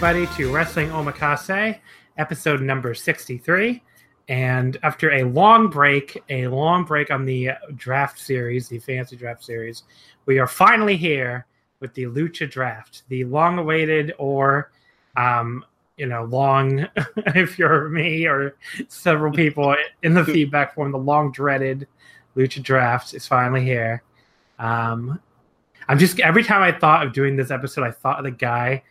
Everybody, to Wrestling Omakase, episode number 63. And after a long break, a long break on the draft series, the fantasy draft series, we are finally here with the Lucha draft, the long awaited or, um, you know, long, if you're me or several people in the feedback form, the long dreaded Lucha draft is finally here. Um, I'm just, every time I thought of doing this episode, I thought of the guy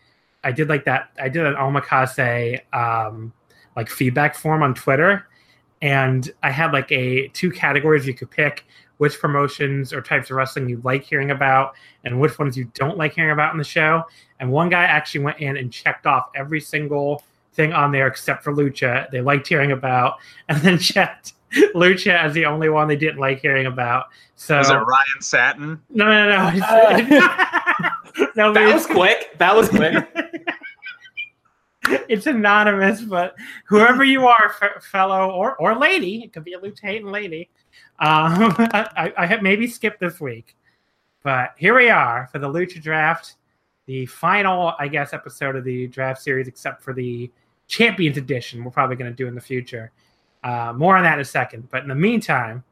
I did like that. I did an omakase um, like feedback form on Twitter, and I had like a two categories you could pick which promotions or types of wrestling you like hearing about and which ones you don't like hearing about in the show. And one guy actually went in and checked off every single thing on there except for Lucha they liked hearing about, and then checked Lucha as the only one they didn't like hearing about. So was it Ryan Satin? No, no, no. no, that was quick. That was quick. it's anonymous, but whoever you are, f- fellow or or lady, it could be a lieutenant lady. Um, I, I have maybe skipped this week, but here we are for the Lucha Draft, the final, I guess, episode of the draft series, except for the Champions Edition. We're probably going to do in the future. Uh, more on that in a second. But in the meantime,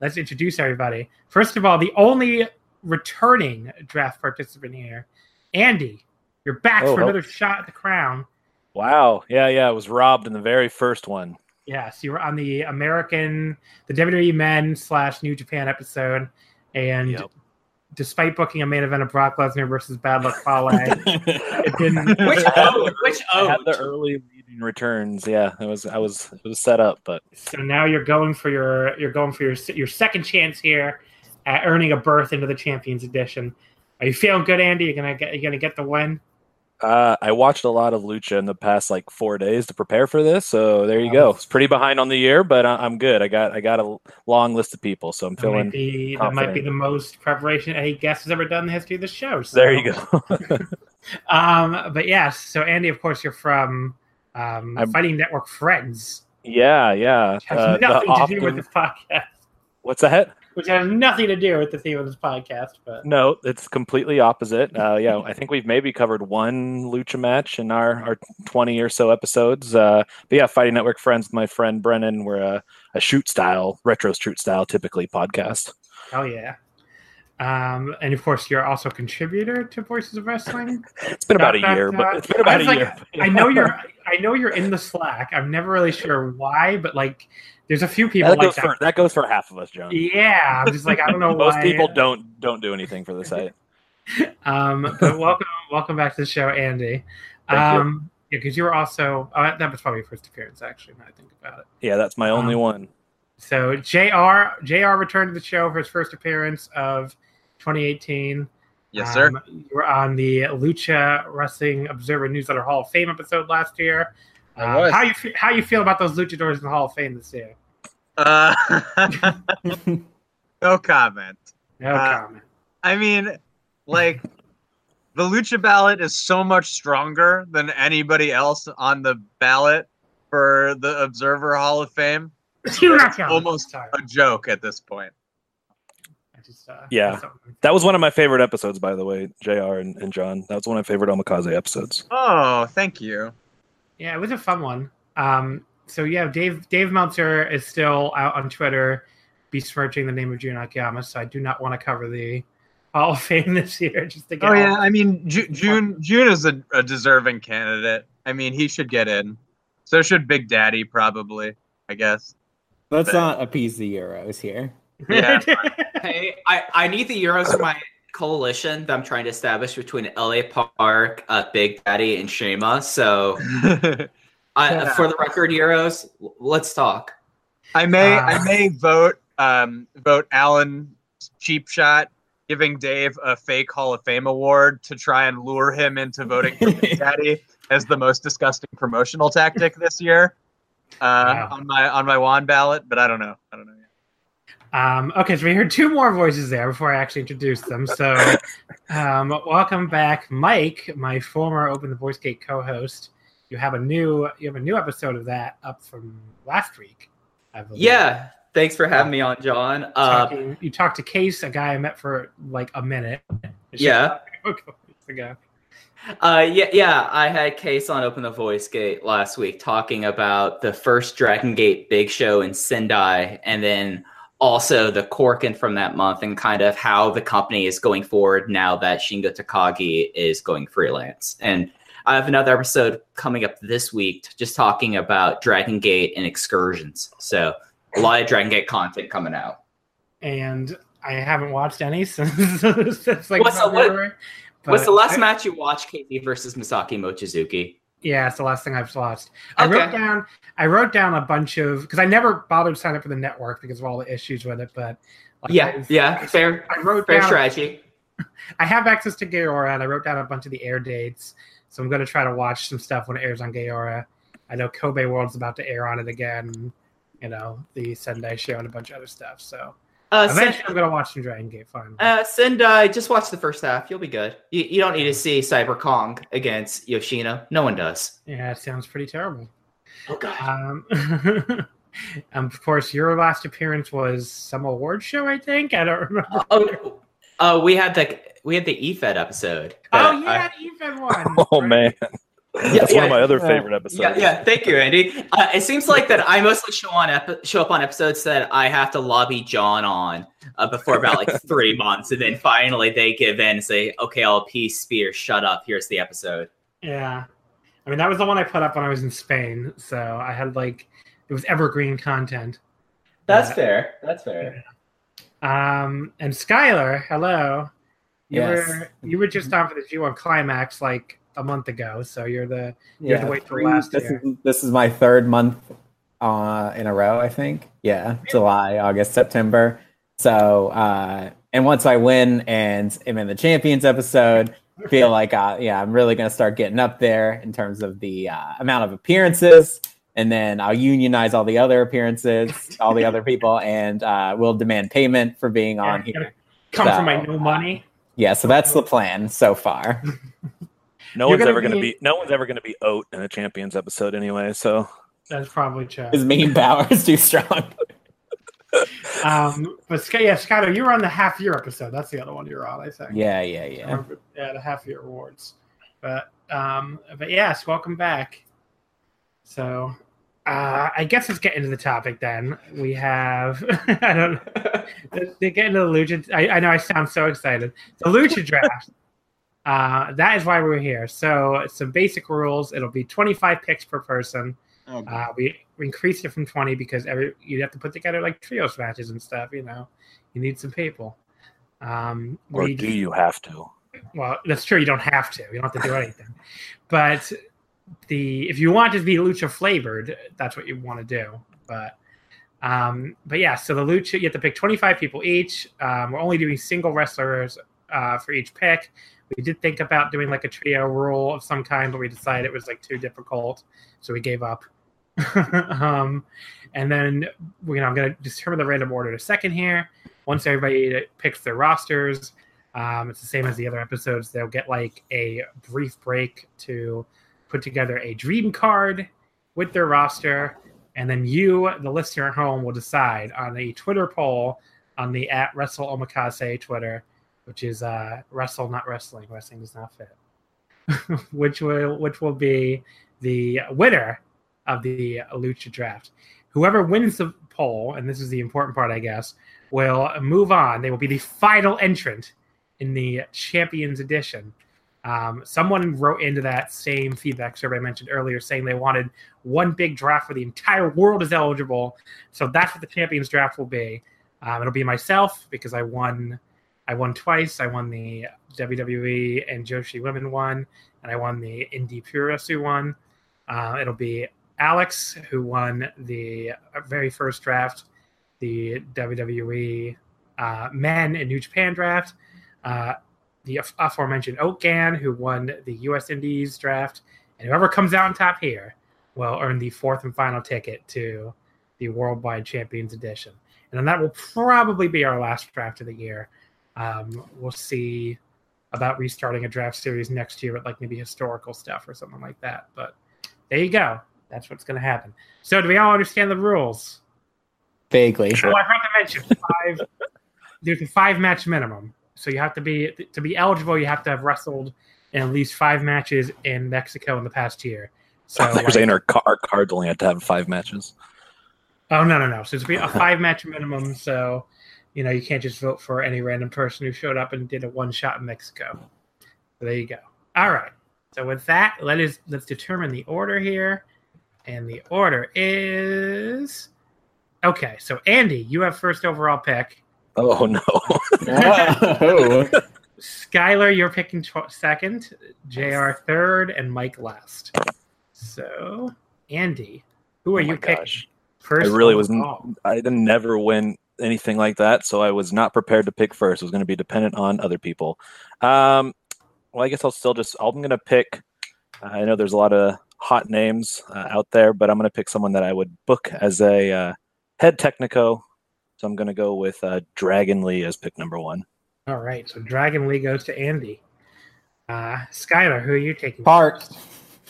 let's introduce everybody. First of all, the only returning draft participant here, Andy. You're back Oh, for oh. another shot at the crown. Wow. Yeah, yeah. I was robbed in the very first one. Yes, you were on the American, the WWE Men slash New Japan episode, and Yep. Despite booking a main event of Brock Lesnar versus Bad Luck Fale, it didn't. Which ode? Which I had the early leading returns. Yeah, it was I was it was set up, but So now you're going for your you're going for your your second chance here at earning a berth into the Champions Edition. Are you feeling good, Andy? You're gonna get you're gonna get the win. Uh, I watched a lot of lucha in the past like four days to prepare for this. So there you go. It's pretty behind on the year, but I- I'm good. I got I got a long list of people, so I'm That might feeling. be that might be the most preparation any guest has ever done in the history of the show. So. There you go. Um, but yes, so Andy, of course, you're from um, Fighting Network Friends. yeah, yeah. Has Uh, the nothing to do with this podcast. What's that? Which has nothing to do with the theme of this podcast, but No, it's completely opposite. Uh, yeah, I think we've maybe covered one lucha match in our, our 20 or so episodes. Uh, but yeah, Fighting Network Friends with my friend Brennan. We're a, a shoot style, retro shoot style, typically podcast. oh yeah. Um, and of course, you're also a contributor to Voices of Wrestling. It's been about a year, but it's been about a like, year. I know you're. I know you're in the Slack. I'm never really sure why, but like, there's a few people that like goes for that goes for half of us, John. Yeah, I'm just like I don't know Most why. people don't don't do anything for the site. Um, but welcome, welcome back to the show, Andy. Um, yeah, because you were also oh, that was probably your first appearance, actually. Now I think about it. Yeah, that's my only Um, one. So Jr. Jr. returned to the show for his first appearance of 2018. Yes, sir. Um, you were on the Lucha Wrestling Observer Newsletter Hall of Fame episode last year. I Um, was. how you how you feel about those luchadors in the Hall of Fame this year? Uh, no comment. No Uh, comment. I mean, like, the Lucha ballot is so much stronger than anybody else on the ballot for the Observer Hall of Fame. Counting. almost A joke at this point. Just uh, Yeah. That was one of my favorite episodes, by the way, Jr. and, and John. That was one of my favorite Omakase episodes. Oh, thank you. Yeah, it was a fun one. Um, so yeah, Dave Dave Meltzer is still out on Twitter besmirching the name of Jun Akiyama, so I do not want to cover the Hall of Fame this year. Just to get Oh all- yeah, I mean Ju- June June is a, a deserving candidate. I mean he should get in. So should Big Daddy probably. I guess. Let's not appease the Euros here. Yeah. Hey, I, I need the Euros for my coalition that I'm trying to establish between LA Park, uh, Big Daddy, and Shema. So, I, Yeah. for the record, Euros, let's talk. I may Uh, I may vote um vote Alan cheap shot giving Dave a fake Hall of Fame award to try and lure him into voting for Big Daddy as the most disgusting promotional tactic this year. Uh, Wow. on my on my wand ballot, but I don't know. I don't know. Um, okay, so we heard two more voices there before I actually introduced them. So, um, welcome back, Mike, my former Open the Voice Gate co-host. You have a new you have a new episode of that up from last week. I believe. Yeah, thanks for having me on, John. Uh, Talking, you talked to Case, a guy I met for like a minute. yeah. ago. Uh, yeah, yeah. I had Case on Open the Voice Gate last week talking about the first Dragon Gate big show in Sendai, and then also the Korakuen from that month, and kind of how the company is going forward now that Shingo Takagi is going freelance. And I have another episode coming up this week, just talking about Dragon Gate and excursions. So a lot of Dragon Gate content coming out. And I haven't watched any since, since like What's the- what-. What's the last I- match you watched, KZ versus Masaaki Mochizuki? Yeah, it's the last thing I've watched. I wrote down I wrote down a bunch of because I never bothered to sign up for the network because of all the issues with it. But like, Yeah, I- yeah, fair, I wrote fair down strategy. I have access to Gaora and I wrote down a bunch of the air dates. So I'm going to try to watch some stuff when it airs on Gaora. I know Kobe World's about to air on it again. You know the Sunday show and a bunch of other stuff. So Uh, Sen- eventually I'm going to watch some Dragon Gate finally. uh, Sendai, just watch the first half. You'll be good. You, you don't need to see Cyber Kong against Yoshino. No one does. yeah, it sounds pretty terrible. Oh god. Um, um, of course, your last appearance was some award show, I think. I don't remember. oh, uh, we had the we had the EFED episode. Oh that yeah, I- even one. Oh right? man, that's one of my other yeah. favorite episodes. yeah, yeah. Thank you, Andy. Uh, it seems like that I mostly show on epi- show up on episodes that I have to lobby John on uh, before about like three months, and then finally they give in and say, "Okay, I'll peace Spear, shut up. Here's the episode." Yeah, I mean that was the one I put up when I was in Spain, so I had like it was evergreen content. That's Yeah. fair. That's fair. Um, and Skylar, hello. You Yes. were you were just on for the G1 climax like a month ago, so you're the You have to wait till last this year. Is, this is my third month uh, in a row, I think. Yeah, July, August, September. So, uh, and once I win and am in the champions episode, feel like, uh, yeah, I'm really going to start getting up there in terms of the uh, amount of appearances. And then I'll unionize all the other appearances, all the other people, and uh, we'll demand payment for being on here. come So, for my no money. Yeah, so that's the plan so far. No You're one's gonna ever gonna be- be no one's ever gonna be oat in a champions episode anyway. So That's probably true. His main power is too strong. Um, but Sky, yeah, Skylar, you were on the half year episode. That's the other one you were on, I think. Yeah, yeah, yeah. Remember- yeah, the half year awards. But um, but yes, welcome back. So uh, I guess let's get into the topic then. We have I don't know. They get into the lucha. I, I know I sound so excited. The lucha draft. Uh, that is why we're here. So some basic rules. It'll be 25 picks per person. Oh, Uh, we, we increased it from 20 because every you have to put together like trios matches and stuff. You know, you need some people. Um, or we- do you have to? well, that's true. You don't have to. You don't have to do anything. but the if you want to be lucha flavored, that's what you want to do. But um, but yeah, so the lucha you have to pick twenty five people each. Um, we're only doing single wrestlers uh, for each pick. We did think about doing like a trio rule of some kind, but we decided it was like too difficult, so we gave up. um, and then you know I'm going to determine the random order in a second here. Once everybody picks their rosters, um, it's the same as the other episodes. They'll get like a brief break to put together a dream card with their roster, and then you, the listener at home, will decide on a Twitter poll on the at Wrestle Omakase Twitter, which is uh, Wrestle Not Wrestling. Wrestling does not fit. which will which will be the winner of the Lucha Draft. Whoever wins the poll, and this is the important part, I guess, will move on. They will be the final entrant in the Champions Edition. Um, someone wrote into that same feedback survey I mentioned earlier, saying they wanted one big draft where the entire world is eligible. So that's what the Champions Draft will be. Um, it'll be myself because I won. I won twice. I won the WWE and Joshi Women one, and I won the Indie Puroresu one. Uh, it'll be Alex who won the very first draft, the WWE uh, Men and New Japan draft. Uh, the aforementioned Oatgan, who won the U.S. Indies draft, and whoever comes out on top here will earn the fourth and final ticket to the Worldwide Champions Edition. And then that will probably be our last draft of the year. Um, we'll see about restarting a draft series next year with like maybe historical stuff or something like that. But there you go. That's what's going to happen. So, do we all understand the rules? Vaguely. Sure. Oh, I forgot to mention five. there's a five match minimum. So you have to be to be eligible. You have to have wrestled in at least five matches in Mexico in the past year. So they're like, saying our, our cards only have to have five matches. Oh no no no! So it's a five match minimum. So you know you can't just vote for any random person who showed up and did a one shot in Mexico. So there you go. All right. So with that, let us let's determine the order here, and the order is okay. So Andy, you have first overall pick. Oh no! oh. Skylar, you're picking tw- second, Jr. third, and Mike last. So, Andy, who are Oh you my picking? gosh. First, I really was. overall? I didn't never win anything like that, so I was not prepared to pick first. It was going to be dependent on other people. Um, well, I guess I'll still just. I'm going to pick. I know there's a lot of hot names uh, out there, but I'm going to pick someone that I would book as a uh, head technico. So I'm going to go with uh, Dragon Lee as pick number one. All right. So, Dragon Lee goes to Andy. Uh, Skylar, who are you taking? Park.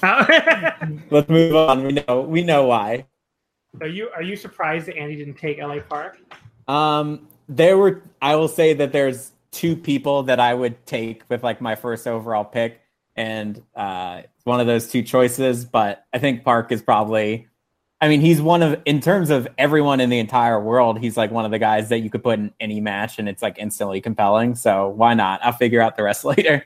Oh. Let's move on. We know we know why. are you are you surprised that Andy didn't take LA Park? Um, there were. I will say that there's two people that I would take with like my first overall pick, and uh, it's one of those two choices. But I think Park is probably. I mean, he's one of in terms of everyone in the entire world. He's like one of the guys that you could put in any match, and it's like instantly compelling. So why not? I'll figure out the rest later.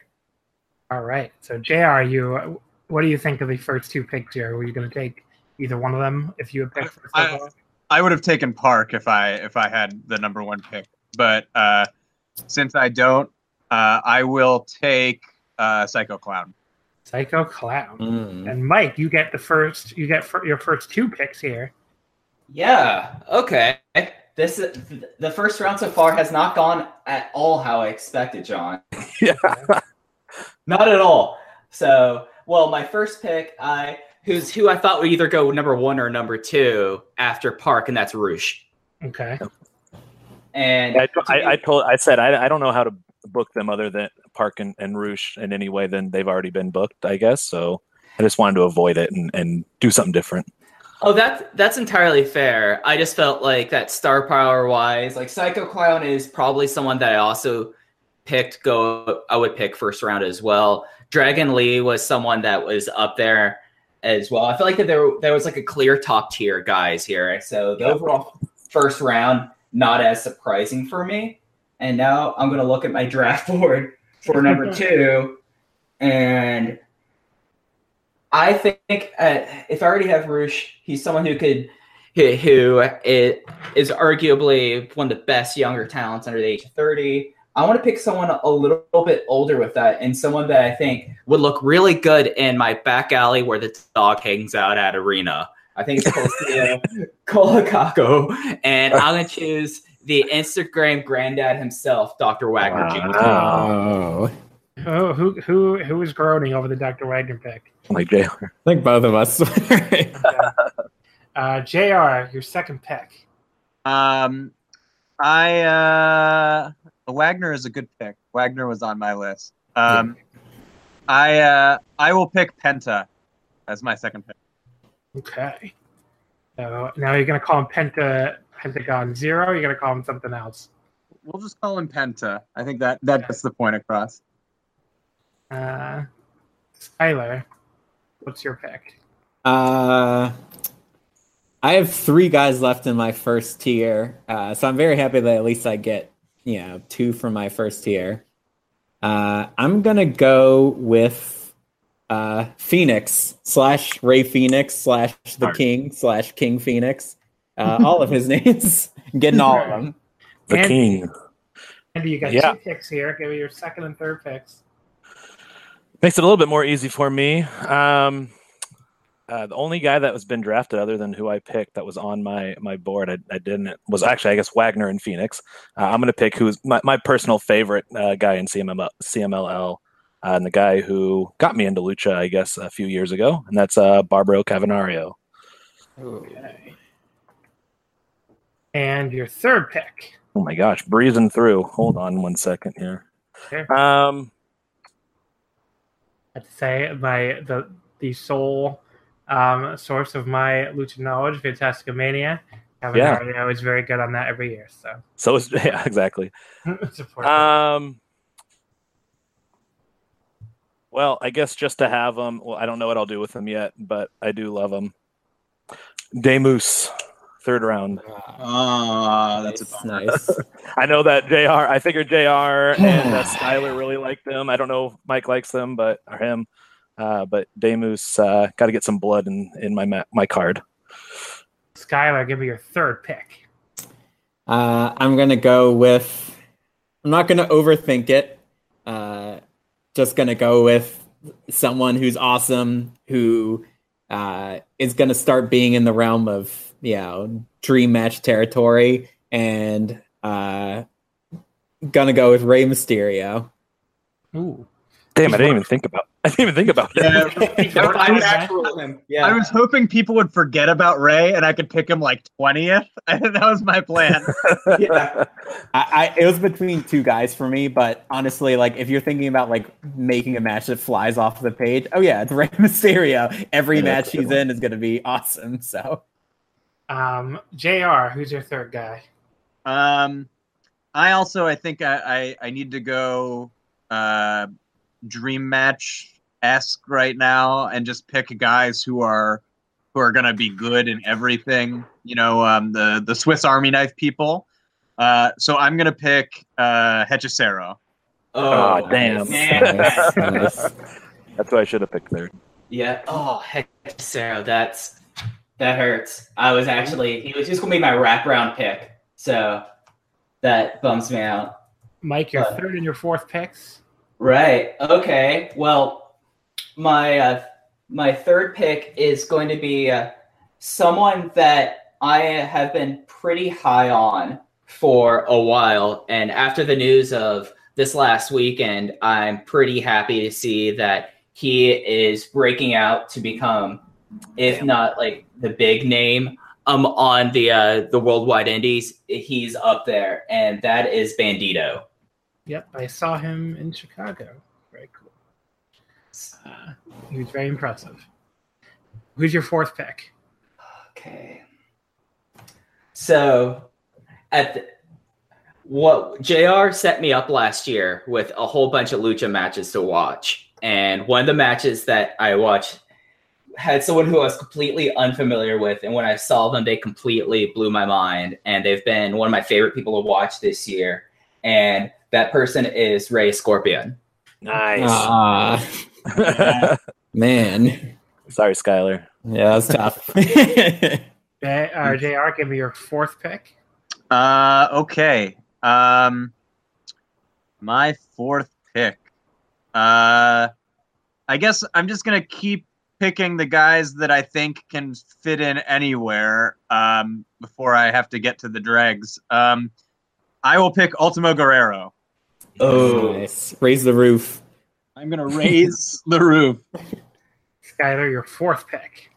All right. So, Jr., you what do you think of the first two picks here? Were you going to take either one of them if you had picked first I- overall? I would have taken Park if I if I had the number one pick, but uh, since I don't, uh, I will take uh, Psycho Clown. Psycho Clown. Mm. And Mike, you get the first. You get fir- your first two picks here. Yeah. Okay. This the first round so far has not gone at all how I expected, John. Yeah. Not at all. So, well, my first pick, I who's who I thought would either go number one or number two after Park, and that's Roosh. Okay. And I, I, I told. I said I, I don't know how to book them other than Park and, and Roosh in any way than they've already been booked. I guess so. I just wanted to avoid it and, and do something different. Oh, that's that's entirely fair. I just felt like that star power wise, like Psycho Clown is probably someone that I also picked. Go, I would pick first round as well. Dragon Lee was someone that was up there as well. I feel like that there there was like a clear top tier guys here. So the overall first round not as surprising for me. And now I'm gonna look at my draft board for number two, and I think uh, if I already have Roosh, he's someone who could, who, who i- arguably one of the best younger talents under the age of 30. I want to pick someone a little bit older with that and someone that I think would look really good in my back alley where the dog hangs out at arena. I think it's Coliseo Coacalco. And I'm going to choose the Instagram granddad himself, Dr. Wagner Jr. Oh, Oh, who who who was groaning over the Dr. Wagner pick? Like Jay. I think both of us. Uh, Jr. Your second pick. Um, I uh, Wagner is a good pick. Wagner was on my list. Um, I uh, I will pick Penta as my second pick. Okay. So now you're gonna call him Penta Pentagon Zero. Or you're gonna call him something else. we'll just call him Penta. I think that that gets the point across. Uh, Skylar, what's your pick? Uh, I have three guys left in my first tier, uh, so I'm very happy that at least I get you know two from my first tier. Uh, I'm gonna go with uh, Phoenix slash Ray Phoenix slash the King slash King Phoenix. Uh, all of his names, getting all of them. The And- king. Andy, you got Yeah. two picks here. Give me your second and third picks. Makes it a little bit more easy for me. Um, uh, the only guy that was been drafted other than who I picked that was on my my board, I, I didn't was actually I guess Wagner and Phoenix. Uh, I'm going to pick who's my, my personal favorite uh, guy in CMML, CMLL, uh, and the guy who got me into lucha, I guess, a few years ago, and that's uh, Barbaro Cavernario. And your third pick. Oh my gosh, breezing through. Hold on one second here. Um, I have to say my the the sole um, source of my lucha knowledge, Fantastica Mania. Yeah. Cavernario is very good on that every year. So so is yeah, exactly. Um. Well, I guess just to have them. Well, I don't know what I'll do with them yet, but I do love them. Demus, third round. Ah, that's a nice. nice. I know that Jr. I figured Jr. and uh, Skyler really like them. I don't know if Mike likes them, but or him. Uh, but Demus uh, got to get some blood in in my ma- my card. Skylar, give me your third pick. Uh, I'm gonna go with. I'm not gonna overthink it. Uh, just gonna go with someone who's awesome, who uh, is gonna start being in the realm of you know dream match territory, and uh, gonna go with Rey Mysterio. Ooh. Damn, I didn't even think about. I didn't even think about it. Yeah, I was, him. Yeah. I was hoping people would forget about Ray and I could pick him like twentieth. that was my plan. yeah. I, I it was between two guys for me, but honestly, like if you're thinking about like making a match that flies off the page, oh yeah, it's Rey Mysterio. Every Yeah, match that's he's in is gonna be awesome. So Um, Jr. Who's your third guy? Um, I also I think I I, I need to go uh, dream match esque right now and just pick guys who are who are gonna be good in everything. You know, um, the the Swiss Army knife people. Uh, so I'm gonna pick uh, Hechicero. Oh, damn. man. Nice, nice. That's what I should have picked third. Yeah. Oh, heck, Sarah, that's that hurts. I was actually he was just gonna be my wraparound pick, so that bums me out. Mike, your Uh, third and your fourth picks. Right. Okay. Well, my uh, my third pick is going to be uh, someone that I have been pretty high on for a while, and after the news of this last weekend, I'm pretty happy to see that he is breaking out to become, if not like the big name, um, on the uh, the worldwide indies. He's up there, and that is Bandito. Yep, I saw him in Chicago. Very cool. Uh, he was very impressive. Who's your fourth pick? Okay. So, at the, what JR set me up last year with a whole bunch of lucha matches to watch, and one of the matches that I watched had someone who I was completely unfamiliar with, and when I saw them, they completely blew my mind, and they've been one of my favorite people to watch this year, and that person is Ray Scorpion. Nice. Ah, man. Sorry, Skyler. Yeah, that's tough. J- uh, Jr. Give me your fourth pick. Uh, okay. Um, my fourth pick. Uh, I guess I'm just gonna keep picking the guys that I think can fit in anywhere. Um, before I have to get to the dregs. Um, I will pick Ultimo Guerrero. Oh. nice. Raise the roof. I'm gonna raise the roof. Skyler, your fourth pick.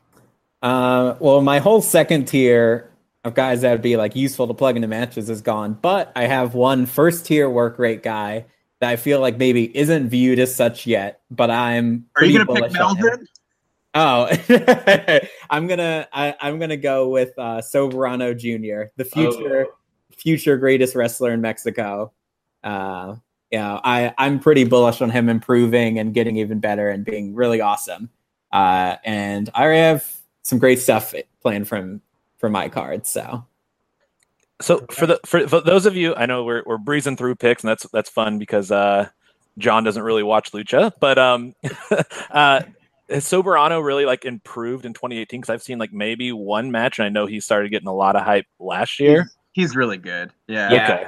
Uh, well, my whole second tier of guys that would be like useful to plug into matches is gone, but I have one first tier work rate guy that I feel like maybe isn't viewed as such yet, but I'm. Are you pretty gonna pick bullish. Melvin? Oh, I'm gonna I, I'm gonna go with uh, Soberano Jr., the future future greatest wrestler in Mexico. Uh, yeah, I I'm pretty bullish on him improving and getting even better and being really awesome. Uh, and I already have some great stuff planned from for my cards. So So for the for, for those of you, I know we're we're breezing through picks, and that's that's fun because uh, John doesn't really watch lucha, but um, uh, has Soberano really like improved in 2018? Because I've seen like maybe one match, and I know he started getting a lot of hype last year. He's really good. Yeah. Yeah. Okay,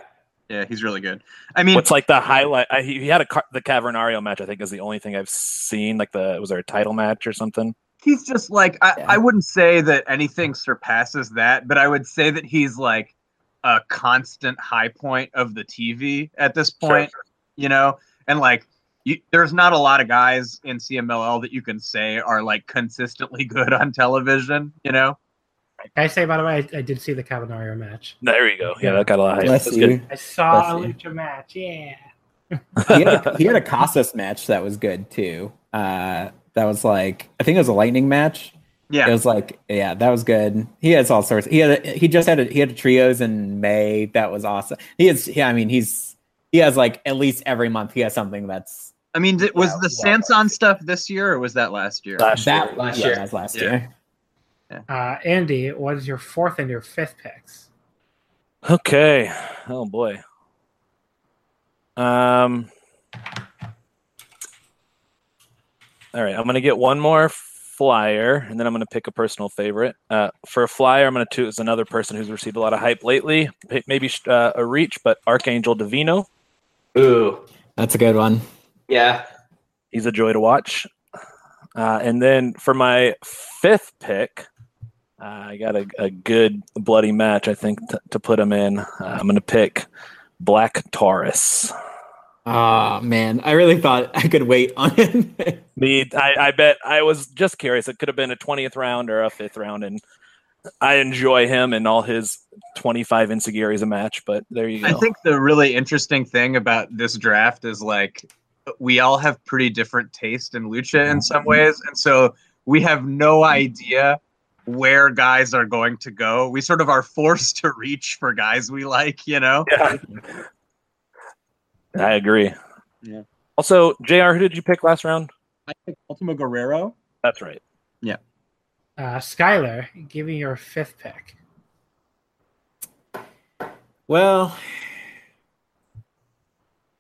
Yeah, he's really good. I mean, what's like the highlight? I, he, he had a the Cavernario match. I think is the only thing I've seen. Like the was there a title match or something? he's just like I, Yeah. I wouldn't say that anything surpasses that, but I would say that he's like a constant high point of the TV at this point. You know, and like you, there's not a lot of guys in CMLL that you can say are like consistently good on television. You know, Can I say, by the way, I, I did see the Cavernario match. There you go. Yeah, that got a lot of hype. bless That's you. good. I saw a Bless you. lucha match. Yeah. he, had a, he had a Casas match that was good too. Uh, that was like I think it was a lightning match. yeah, It was like yeah, that was good. He has all sorts. He had a, he just had a, he had a trios in May. That was awesome. He has yeah. I mean he's he has like at least every month he has something that's I mean, did, was Yeah, the Sanson stuff this year or was that last year? Last that year. Last yeah, that was last Yeah. year. Uh, Andy, what is your fourth and your fifth picks? Okay. Oh boy. Um. All right, I'm gonna get one more flyer, and then I'm gonna pick a personal favorite. Uh, for a flyer, I'm gonna choose another person who's received a lot of hype lately. Maybe uh, a reach, but Arkangel Divino. Ooh. That's a good one. Yeah. He's a joy to watch. Uh, and then for my fifth pick, I got a, a good bloody match, I think, t- to put him in. Uh, I'm going to pick Black Taurus. Oh man, I really thought I could wait on him. Me, I, I bet I was just curious. It could have been a 20th round or a fifth round, and I enjoy him and all his 25 enzuigiris a match. But there you go. I think the really interesting thing about this draft is like we all have pretty different taste in lucha in some ways, and so we have no idea where guys are going to go. We sort of are forced to reach for guys we like, you know. yeah. I agree. Yeah. Also, Jr., who did you pick last round? I think Ultimo Guerrero. That's right. Yeah. Uh, Skylar, give me your fifth pick. Well,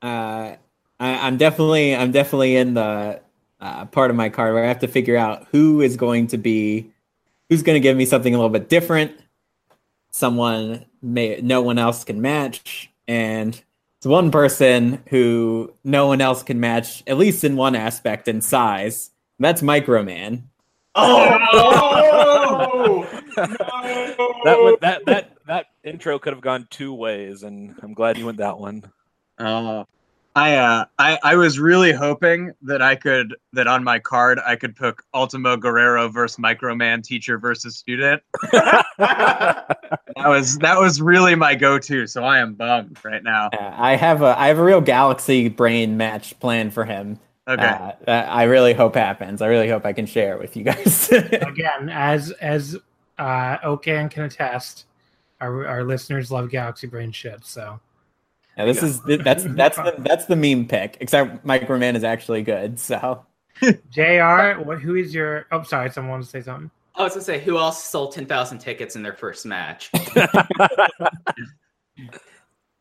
uh, I, I'm definitely I'm definitely in the uh, part of my card where I have to figure out who is going to be who's going to give me something a little bit different, someone may no one else can match, and it's one person who no one else can match at least in one aspect in size. and That's Microman. Oh! That would that that that intro could have gone two ways, and I'm glad you went that one. Oh. I uh I, I was really hoping that I could that on my card I could pick Ultimo Guerrero versus Microman teacher versus student. That was that was really my go-to, so I am bummed right now. Uh, I have a I have a real galaxy brain match plan for him. Okay. Uh, that I really hope happens. I really hope I can share it with you guys. Again, as as uh, Okan can attest, our, our listeners love Galaxy Brain shit. So Yeah, this is that's that's the that's the meme pick. Except Microman is actually good. So Jr. What? Who is your? Oh, sorry. Someone wanted to say something. I was gonna say, who else sold ten thousand tickets in their first match?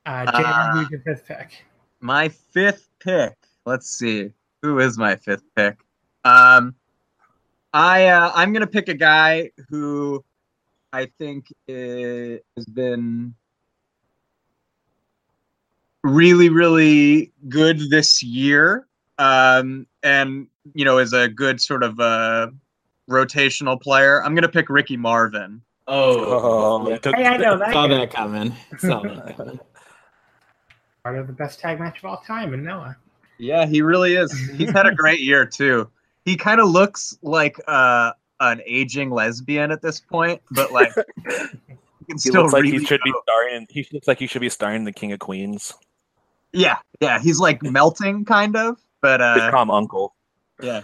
Uh, Jr. Uh, who's your fifth pick? my fifth pick. Let's see. Who is my fifth pick? Um I uh, I'm gonna pick a guy who I think uh, has been really, really good this year. Um, and you know, is a good sort of uh rotational player. I'm gonna pick Ricky Marvin. Oh, Oh, took- Hey, I know that. saw guy. that coming. Saw that coming. Part of the best tag match of all time in Noah. Yeah, he really is. He's had a great year too. He kind of looks like uh, an aging lesbian at this point, but like he can he still looks like really he should be go. starring. He looks like he should be starring in the King of Queens. Yeah, yeah, he's like melting kind of, but They uh, call Uncle. yeah,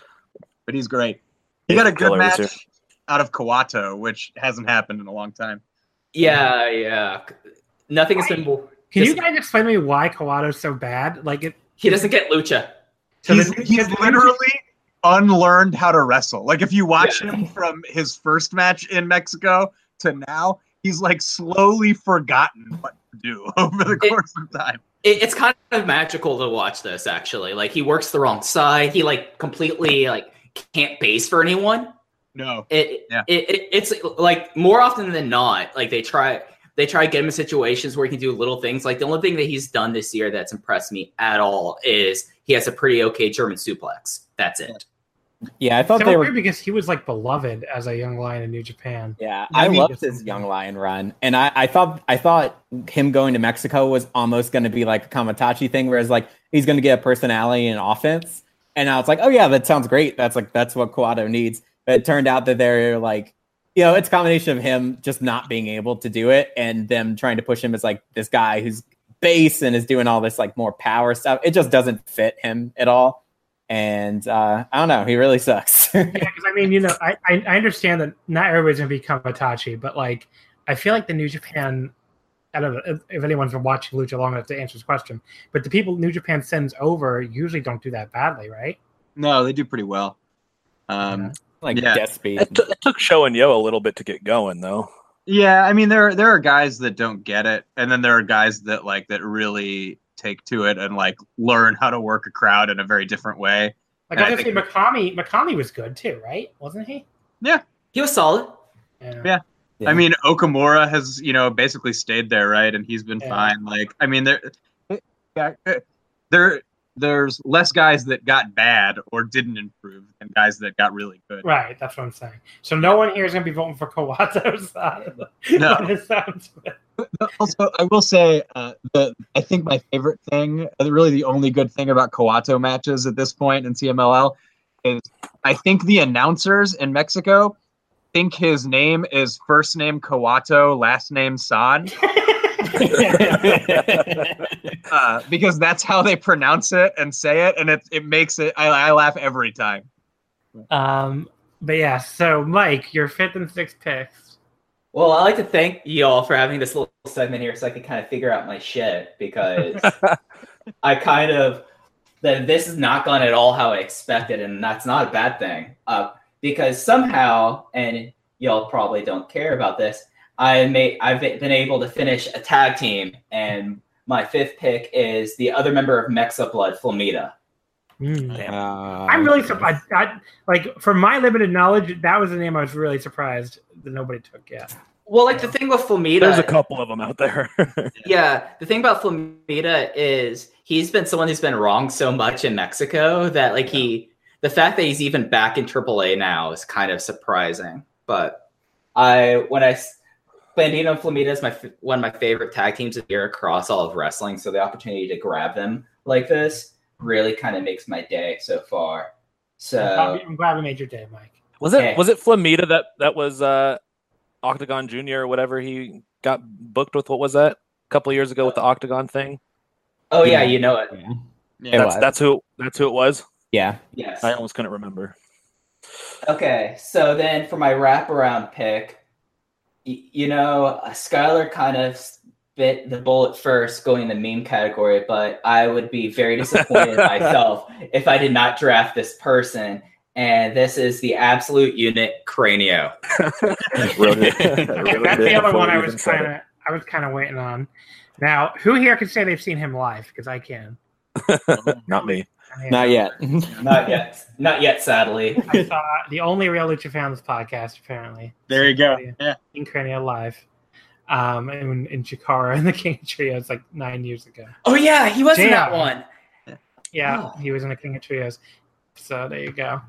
but he's great. He He's got a a good killer this match out of Kawato, which hasn't happened in a long time. yeah, yeah. nothing has been. Can you guys explain to me why Kawato's so bad? Like it. He doesn't get lucha. So he's, the- he's the- literally unlearned how to wrestle. Like if you watch Yeah. him from his first match in Mexico to now, he's like slowly forgotten what to do over the It- course of time. It, it's kind of magical to watch this. Actually, like he works the wrong side. He like completely like can't base for anyone. No. It, Yeah. it, it it's like more often than not, like they try they try to get him in situations where he can do little things. Like the only thing that he's done this year that's impressed me at all is he has a pretty okay German suplex. That's it. Yeah, I thought so they weird were. because he was like beloved as a young lion in New Japan. Yeah, I I, mean- loved his Young Lion run, and I, I thought I thought him going to Mexico was almost going to be like a Kamaitachi thing, whereas like he's going to get a personality and offense, and I was like, oh yeah, that sounds great. That's like that's what Kawato needs. But it turned out that they're like, you know, it's a combination of him just not being able to do it and them trying to push him as like this guy who's base and is doing all this like more power stuff. It just doesn't fit him at all. And uh, I don't know, he really sucks. Yeah, because I mean, you know, I, I I understand that not everybody's gonna be Kamaitachi, but like I feel like the New Japan. I don't know if, if anyone's been watching Lucha long enough to answer this question, but the people New Japan sends over usually don't do that badly, right? No, they do pretty well. Um, like Yeah. Despy. It, t- it took Sho and Yoh a little bit to get going, though. Yeah, I mean there there are guys that don't get it, and then there are guys that like that really take to it and like learn how to work a crowd in a very different way. Like And I I was gonna say, think- Makami Makami was good too, right? Wasn't he? Yeah, he was solid. Yeah. I mean, Okumura has you know basically stayed there, right? And he's been Yeah. fine. Like, I mean, there, yeah, there, there's less guys that got bad or didn't improve than guys that got really good. Right, that's what I'm saying. So no one here is gonna be voting for Kawato's side. No. But it sounds good. Also, I will say uh, the I think my favorite thing, uh, really the only good thing about Kawato matches at this point in CMLL, is I think the announcers in Mexico think his name is first name Kawato, last name San, uh, because that's how they pronounce it and say it, and it it makes it. I, I laugh every time. Um, but yeah, so Mike, your fifth and sixth picks. Well, I like to thank you all for having this little segment here so I can kind of figure out my shit because I kind of that this is not gone at all how I expected, and that's not a bad thing. Uh, because somehow, and y'all probably don't care about this, I may I've been able to finish a tag team, and my fifth pick is the other member of Mexablood, Flamita. Hmm. Damn. I'm really surprised. I, like, for my limited knowledge, that was the name I was really surprised that nobody took yet. Well, like the thing with Flamita, There's a couple of them out there. Yeah, the thing about Flamita is he's been someone who's been wrong so much in Mexico that like he the fact that he's even back in AAA now is kind of surprising. But I when I s- Bandito and Flamita is my one of my favorite tag teams of the year across all of wrestling, so the opportunity to grab them like this really kind of makes my day so far. So I'm glad we made your day, Mike. was it Yeah. was it Flamita that that was uh, Octagon Junior or whatever he got booked with? What was that? A couple of years ago with the Octagon thing. oh yeah, you know it. Yeah. Yeah. That's was. that's who that's who it was. yeah. Yes. I almost couldn't remember. Okay, so then for my wraparound pick, y- you know, uh, Skylar kind of bit the bullet first going in the meme category, but I would be very disappointed myself if I did not draft this person. And this is the absolute unit Cranio. Wrote it- that's the other one I was kind of I was kind of waiting on. Now, who here can say they've seen him live? Because I can. Not me. Not yet. Not yet. Not yet, sadly. I saw the only real Lucha Fans podcast, apparently. There you go. Yeah. In Cranio Live. Um, in, in Chikara and the King of Trios like nine years ago. Oh yeah, he was in that one. Yeah, Oh. he was in the King of Trios. So there you go.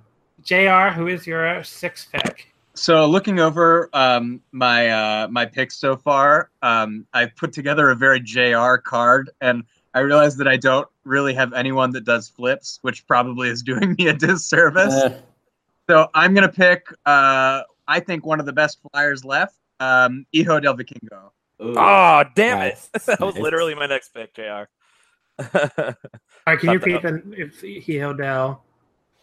JR, who is your sixth pick? So looking over um, my uh, my picks so far, um, I put together a very JR card, and I realized that I don't really have anyone that does flips, which probably is doing me a disservice. Uh, So I'm gonna pick, uh, I think one of the best flyers left, um, Hijo del Vikingo. Ooh. Oh damn Nice. it! that was Nice. literally my next pick, Jr. All right, can you Thought that- repeat the if he Hodel?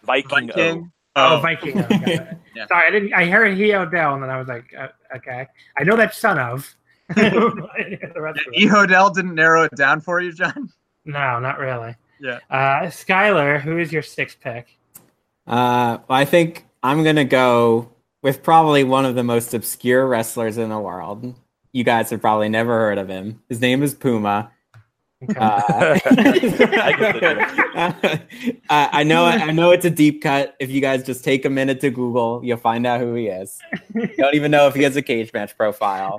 Viking. Viking. Oh, Oh, Viking. Yeah. Sorry, I didn't. I heard he Odell, and then I was like, uh, okay. I know that's son of, the rest of E it. Hodel didn't narrow it down for you, John. No, not really. Yeah. Uh, Skylar, who is your sixth pick? Uh, well, I think I'm gonna go with probably one of the most obscure wrestlers in the world. You guys have probably never heard of him. His name is Puma. Okay. Uh, uh, I know, I know it's a deep cut. If you guys just take a minute to Google, you'll find out who he is. Don't even know if he has a Cagematch profile.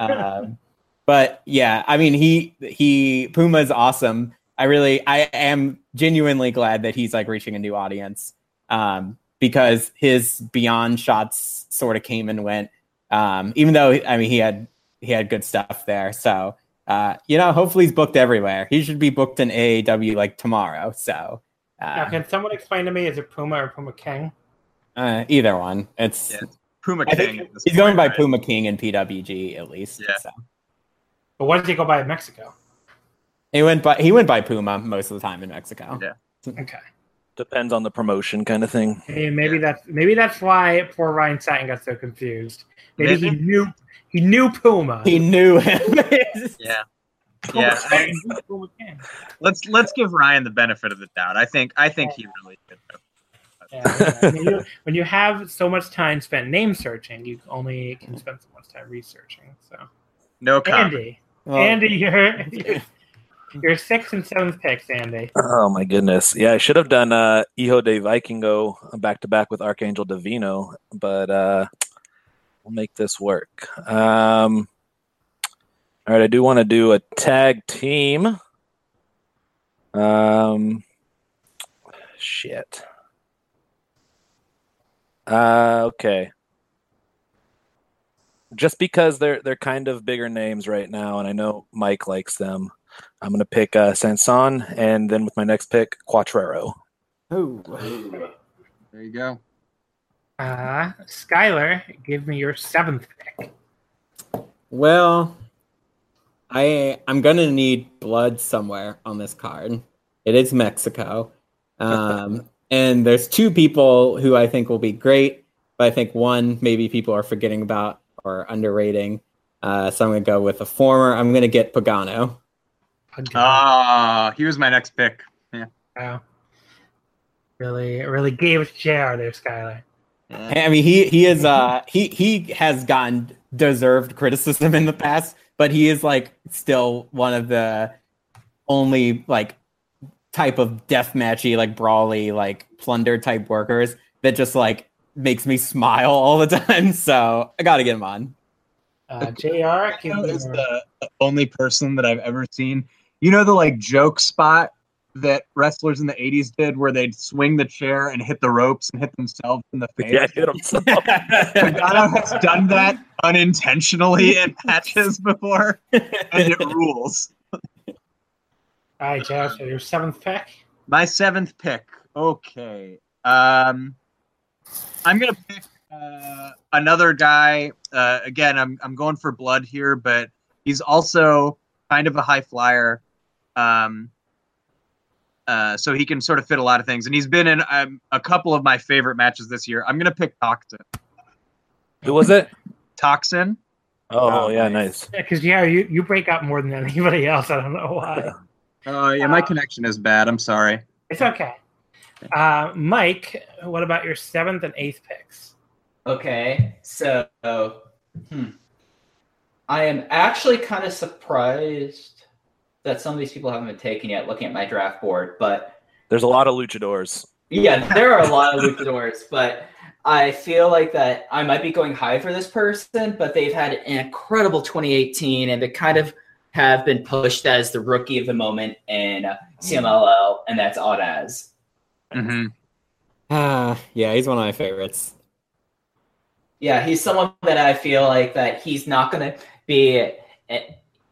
Um, but yeah, I mean, he he Puma's awesome. I really, I am genuinely glad that he's like reaching a new audience um, because his Beyond shots sort of came and went. Um, even though I mean, he had he had good stuff there. So uh, you know, hopefully he's booked everywhere. He should be booked in AAW like tomorrow. So now, uh, can someone explain to me is it Puma or Puma King? uh, either one. It's Yeah. Puma I King. think at this he's going by right? Puma King and PWG at least. Yeah. So. But what did he go by in Mexico? He went by he went by Puma most of the time in Mexico. Yeah. Okay. Depends on the promotion kind of thing. Hey, maybe that's maybe that's why poor Ryan Satin got so confused. Maybe, he knew he knew Puma. He knew him. Yeah. Puma Yeah. I- King, let's let's give Ryan the benefit of the doubt. I think I think he really did. know. Yeah, yeah. when, you, when you have so much time spent name searching, you only can spend so much time researching. So, No comment. Andy, Well, Andy, you're you're sixth and seventh picks, Andy. Oh my goodness. Yeah, I should have done uh Hijo de Vikingo back to back with Arkangel Divino, but uh we'll make this work. Um all right, I do want to do a tag team. Um shit. Uh okay. Just because they're they're kind of bigger names right now, and I know Mike likes them. I'm gonna pick uh, Sanson, and then with my next pick, Cuatrero. Ooh. There you go. Uh, Skylar, give me your seventh pick. Well, I I'm gonna need blood somewhere on this card. It is Mexico, um, and there's two people who I think will be great, but I think one maybe people are forgetting about or underrating. Uh, so I'm gonna go with a former. I'm gonna get Pagano. Ah, he was my next pick. Wow. Really, really gave it to JR there, Skylar. I mean, he he is uh he he has gotten deserved criticism in the past, but he is like still one of the only like type of deathmatchy, like brawly, like plunder type workers that just like makes me smile all the time. So I got to get him on. Uh, JR, is the only person that I've ever seen. You know the like joke spot that wrestlers in the '80s did, where they'd swing the chair and hit the ropes and hit themselves in the face. Yeah, hit himself. Pagano has done that unintentionally in matches before, and it rules. all right, JR, so your seventh pick. My seventh pick. Okay. Um, I'm gonna pick uh, another guy. Uh, again, I'm I'm going for blood here, but he's also kind of a high flyer. Um, uh, so he can sort of fit a lot of things, and he's been in um, a couple of my favorite matches this year. I'm gonna pick Toxin. Who was it? Toxin. Oh, Oh, yeah, nice. nice. Yeah, because yeah, you, you break up more than anybody else. I don't know why. Oh yeah, my connection is bad. I'm sorry. It's okay. Uh, Mike, what about your seventh and eighth picks? Okay, so hmm. I am actually kind of surprised that some of these people haven't been taken yet. Looking at my draft board, but There's a lot of luchadors. yeah, there are a lot of luchadors, but I feel like that I might be going high for this person, but they've had an incredible 2018, and they kind of have been pushed as the rookie of the moment in uh, CMLL, and that's Audaz. Mm-hmm. Ah, yeah, he's one of my favorites. Yeah, he's someone that I feel like that he's not going to be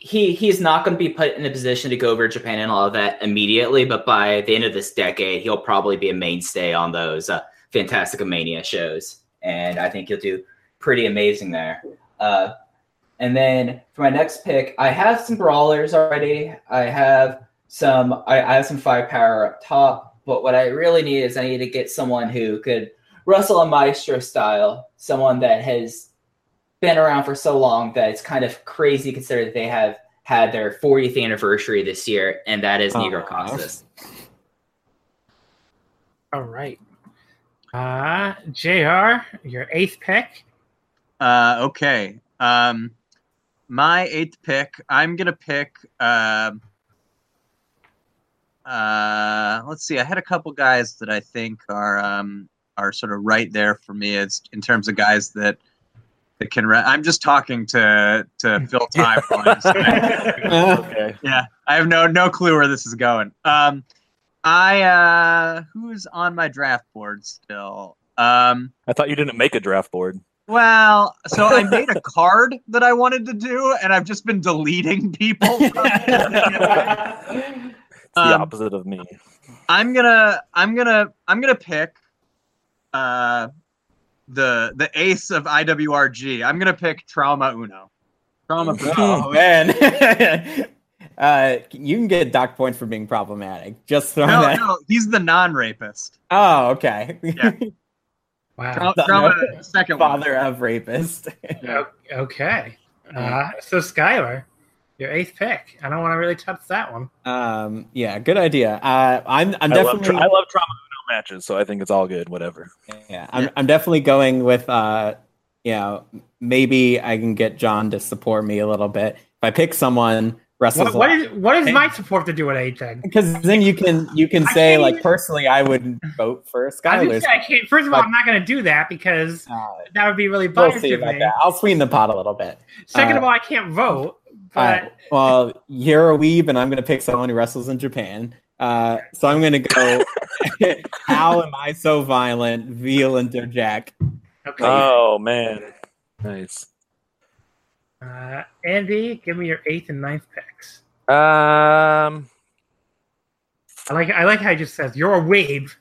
he he's not going to be put in a position to go over Japan and all of that immediately, but by the end of this decade, he'll probably be a mainstay on those uh, Fantastica Mania shows, and I think he'll do pretty amazing there. Uh, and then for my next pick, I have some brawlers already. I have some I, I have some firepower up top, but what I really need is I need to get someone who could wrestle a maestro style, someone that has been around for so long that it's kind of crazy to consider that they have had their 40th anniversary this year, and that is Oh, Negro wow. Casas. All right. Uh, Jr. Your eighth pick. Uh, okay. Um, my eighth pick. I'm gonna pick. Uh, uh, let's see. I had a couple guys that I think are um, are sort of right there for me as in terms of guys that that can. Re- I'm just talking to to fill time. while I'm Okay. yeah, I have no no clue where this is going. Um, I uh, who's on my draft board still? Um, I thought you didn't make a draft board. well, so I made a card that I wanted to do, and I've just been deleting people. from it. It's the Um, opposite of me. I'm gonna, I'm gonna, I'm gonna pick uh, the the ace of IWRG. I'm gonna pick Trauma Uno. Trauma. oh man. uh, you can get dock points for being problematic. Just throwing No, that. no, he's the non-rapist. Oh, okay. Yeah. Wow. Trauma, The Trauma second one. Father of rapist. O- Okay. Uh, so Skylar, your eighth pick. I don't want to really touch that one. um, yeah, good idea. Uh, I'm, I'm I love, definitely. tra- I love trauma Uno matches, so I think it's all good. Whatever. Yeah, I'm, I'm definitely going with, uh, you know, maybe I can get John to support me a little bit. If I pick someone, wrestles What, what is what is Hey. my support to do with anything? because then you can you can I say like personally I would vote for I, was Skylar. gonna say, I can't. First of all, But- I'm not going to do that because Uh, that would be really we'll biased see about me. that. I'll sweeten the pot a little bit. Second of Uh, all, I can't vote. But Uh, well, you're a weeb, and I'm going to pick someone who wrestles in Japan. Uh, so I'm going to go. How am I so violent? Veal and Jack. okay, Oh man, nice. uh, Andy, give me your eighth and ninth picks. Um, I like I like how he just says you're a wave.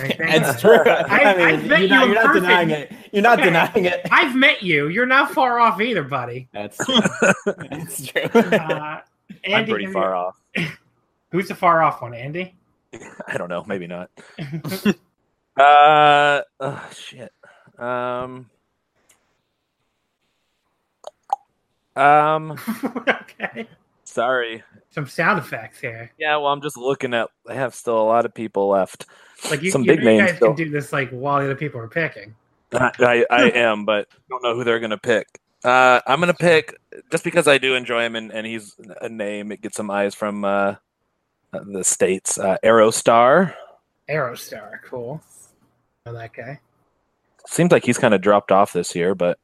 Right there. It's true. I, I mean, bet you're not, in you're not denying it. You're not Okay. denying it. I've met you. You're not far off either, buddy. That's that's true. Uh, Andy, I'm pretty give me far off. Who's the far off one, Andy? I don't know. Maybe not. uh, oh, shit. Um. Um. okay. Sorry. Some sound effects here. Yeah. Well, I'm just looking at. I have still a lot of people left. Like you, Some you, big know you names guys still. can do this like while the other people are picking. I, I, I am, but don't know who they're gonna pick. Uh, I'm gonna pick just because I do enjoy him, and, and he's a name. It gets some eyes from uh, the states. Uh, Aerostar Aerostar, cool. Know that guy. seems like he's kind of dropped off this year, but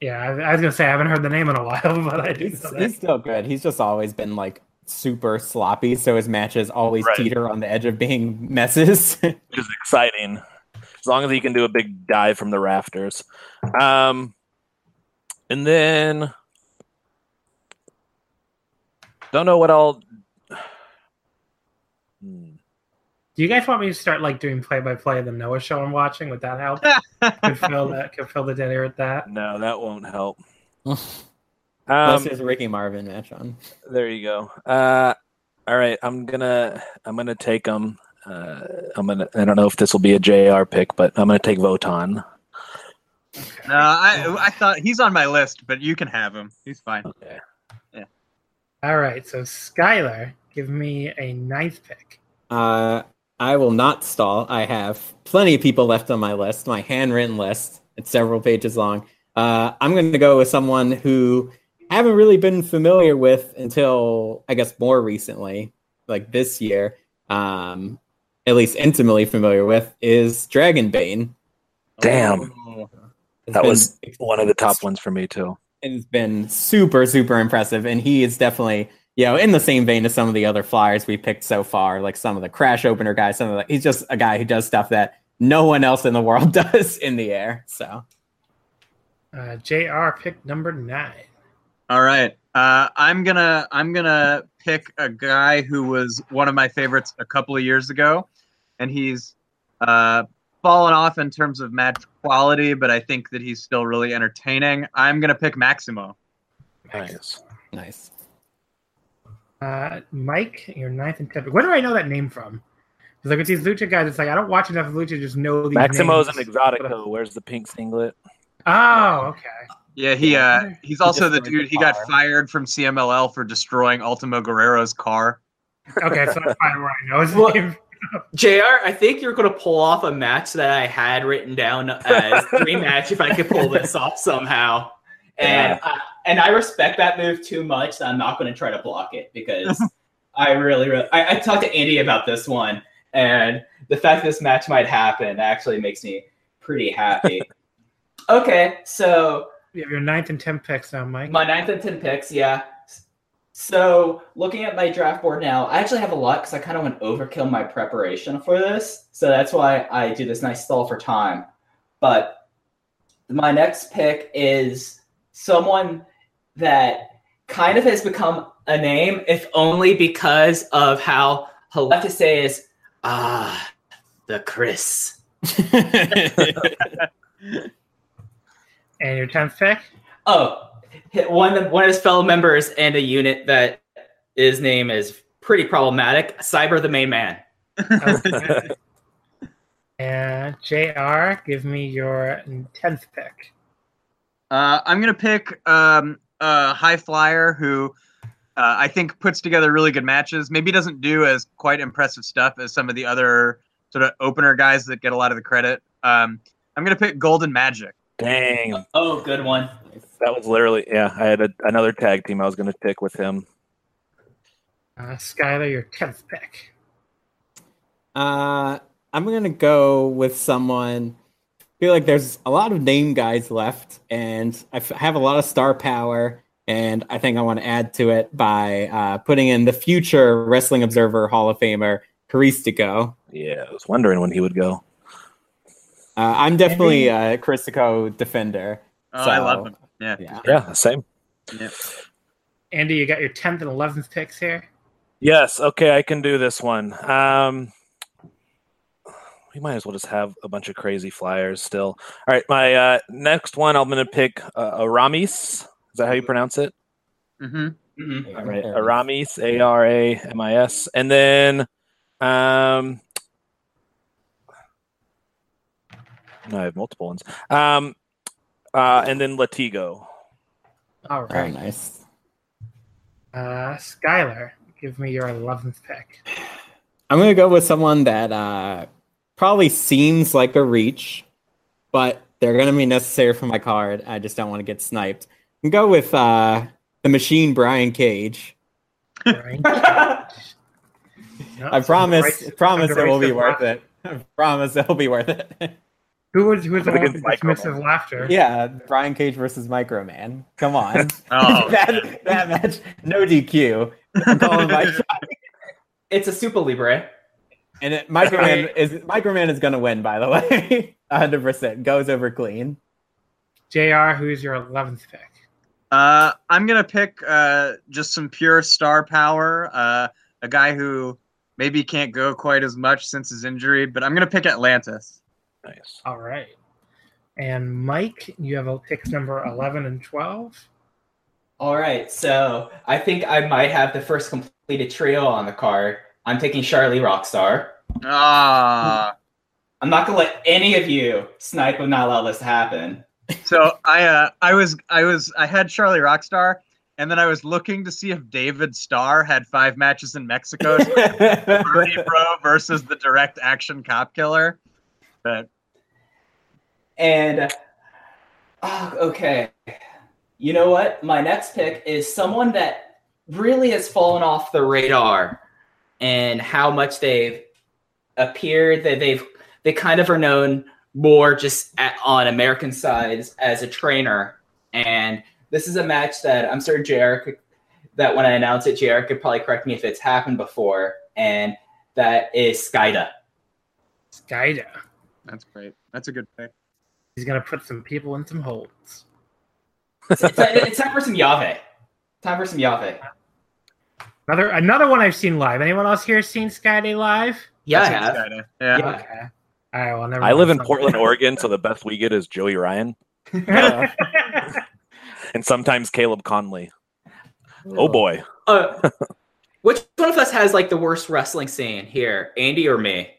Yeah, I, I was gonna say I haven't heard the name in a while, but I do he's, know that. he's still good. He's just always been like super sloppy, so his matches always Right. teeter on the edge of being messes. which is exciting as long as he can do a big dive from the rafters. Um, and then don't know what I'll. Do you guys want me to start like doing play by play of the Noah show I'm watching? Would that help? could fill that could fill the dead air with that. No, that won't help. Unless Um, there's a Ricky Marvin match on. there you go. Uh, all right, I'm gonna I'm gonna take him. Uh, I'm gonna. I don't know if this will be a JR pick, but I'm gonna take Votan. No, I I thought he's on my list, but you can have him. He's fine. Okay. All right, so Skylar, give me a ninth pick. Uh, I will not stall. I have plenty of people left on my list, my handwritten list. It's several pages long. Uh, I'm going to go with someone who I haven't really been familiar with until I guess more recently, like this year. Um, at least intimately familiar with is Dragonbane. Damn, Oh. That been- was one of the top ones for me too. Has been super super impressive and he is definitely you know in the same vein as some of the other flyers we picked so far like some of the crash opener guys some of the he's just a guy who does stuff that no one else in the world does in the air so Uh, Jr. pick number nine. All right. Uh, I'm gonna I'm gonna pick a guy who was one of my favorites a couple of years ago, and he's uh, fallen off in terms of match quality, but I think that he's still really entertaining. I'm gonna pick Maximo. Nice. nice Uh, Mike, your ninth and tenth. Where do I know that name from? Because like with these lucha guys, it's like I don't watch enough of lucha to just know these. Maximo's names. an exotico. Where's the pink singlet. Oh, okay. Yeah, he uh he's also the dude. the He got fired from CMLL for destroying Ultimo Guerrero's car. Okay, so that's probably where I know his Well- name. JR, I think you're going to pull off a match that I had written down as dream match if I could pull this off somehow. And I, and I respect that move too much that I'm not going to try to block it because I really, really I, I talked to Andy about this one, and the fact this match might happen actually makes me pretty happy. okay, so You have your ninth and tenth picks now, Mike. my ninth and 10 picks, yeah. So, looking at my draft board now, I actually have a lot because I kind of went overkill my preparation for this. So, that's why I do this nice stall for time. But my next pick is someone that kind of has become a name, if only because of how he'll have to say is, ah, the Chris. And your tenth pick? Oh, one of, one of his fellow members and a unit that his name is pretty problematic. Cyber the main man. Okay. and JR, give me your tenth pick. Uh, I'm gonna pick um, a high flyer who uh, I think puts together really good matches. Maybe doesn't do as quite impressive stuff as some of the other sort of opener guys that get a lot of the credit. Um, I'm gonna pick Golden Magic. Dang, Oh, good one. That was literally yeah. I had a, another tag team I was going to pick with him. Uh, Skylar, your tenth pick. Uh, I'm gonna go with someone. I feel like there's a lot of name guys left, and I f- have a lot of star power, and I think I want to add to it by uh, putting in the future Wrestling Observer Hall of Famer Caristico. Yeah, I was wondering when he would go. Uh, I'm definitely a Caristico defender. Oh, I love him. Yeah. Yeah. Yeah, same. Andy, you got your tenth and eleventh picks here. Yes, okay, I can do this one. Um, we might as well just have a bunch of crazy flyers still. All right, my uh, next one, I'm going to pick uh, Aramis. Is that how you pronounce it? hmm Mhm. All right, Aramis, A R A M I S, and then um, no, I have multiple ones. Um, uh, and then Latigo. All Very nice. Uh, Skylar, give me your eleventh pick. I'm gonna go with someone that uh, probably seems like a reach, but they're gonna be necessary for my card. I just don't want to get sniped. And go with uh, the machine Brian Cage. Brian Cage. No, I promise, underrated- promise it will be worth it. I promise it'll be worth it. Who was who was the Look one with dismissive Man. laughter? yeah, Brian Cage versus Microman. Come on, Oh, that, that match, no DQ. I'm my shot. It's a Super Libre. And it, Microman is Microman is gonna win. By the way, 100 percent goes over clean. Jr. Who's your eleventh pick? Uh, I'm gonna pick uh, just some pure star power. Uh, a guy who maybe can't go quite as much since his injury, but I'm gonna pick Atlantis. Nice. All right. And Mike, you have a picks number eleven and twelve. All right, so I think I might have the first completed trio on the card. I'm taking Charlie Rockstar. Ah, I'm not gonna let any of you snipe and not allow this to happen. so I uh, I was I was I had Charlie Rockstar, and then I was looking to see if David Starr had five matches in Mexico. Birdie Bro versus the direct action cop killer. But And oh, okay, you know what? My next pick is someone that really has fallen off the radar, and how much they've appeared that they've they kind of are known more just at, on American sides as a trainer. And this is a match that I'm certain JR could, that when I announce it, JR could probably correct me if it's happened before, and that is Skayde. Skayde. that's great. That's a good pick. He's gonna put some people in some holds. It's, it's time for some llave. Time for some llave. Another another one I've seen live. Anyone else here seen Skayde live? Yeah, I That's have. kinda- Yeah. Yeah. Okay. All right. Well, never I live in mind. Portland, Oregon, so the best we get is Joey Ryan and sometimes Caleb Konley. Oh boy. Uh, which one of us has like the worst wrestling scene here, Andy or me?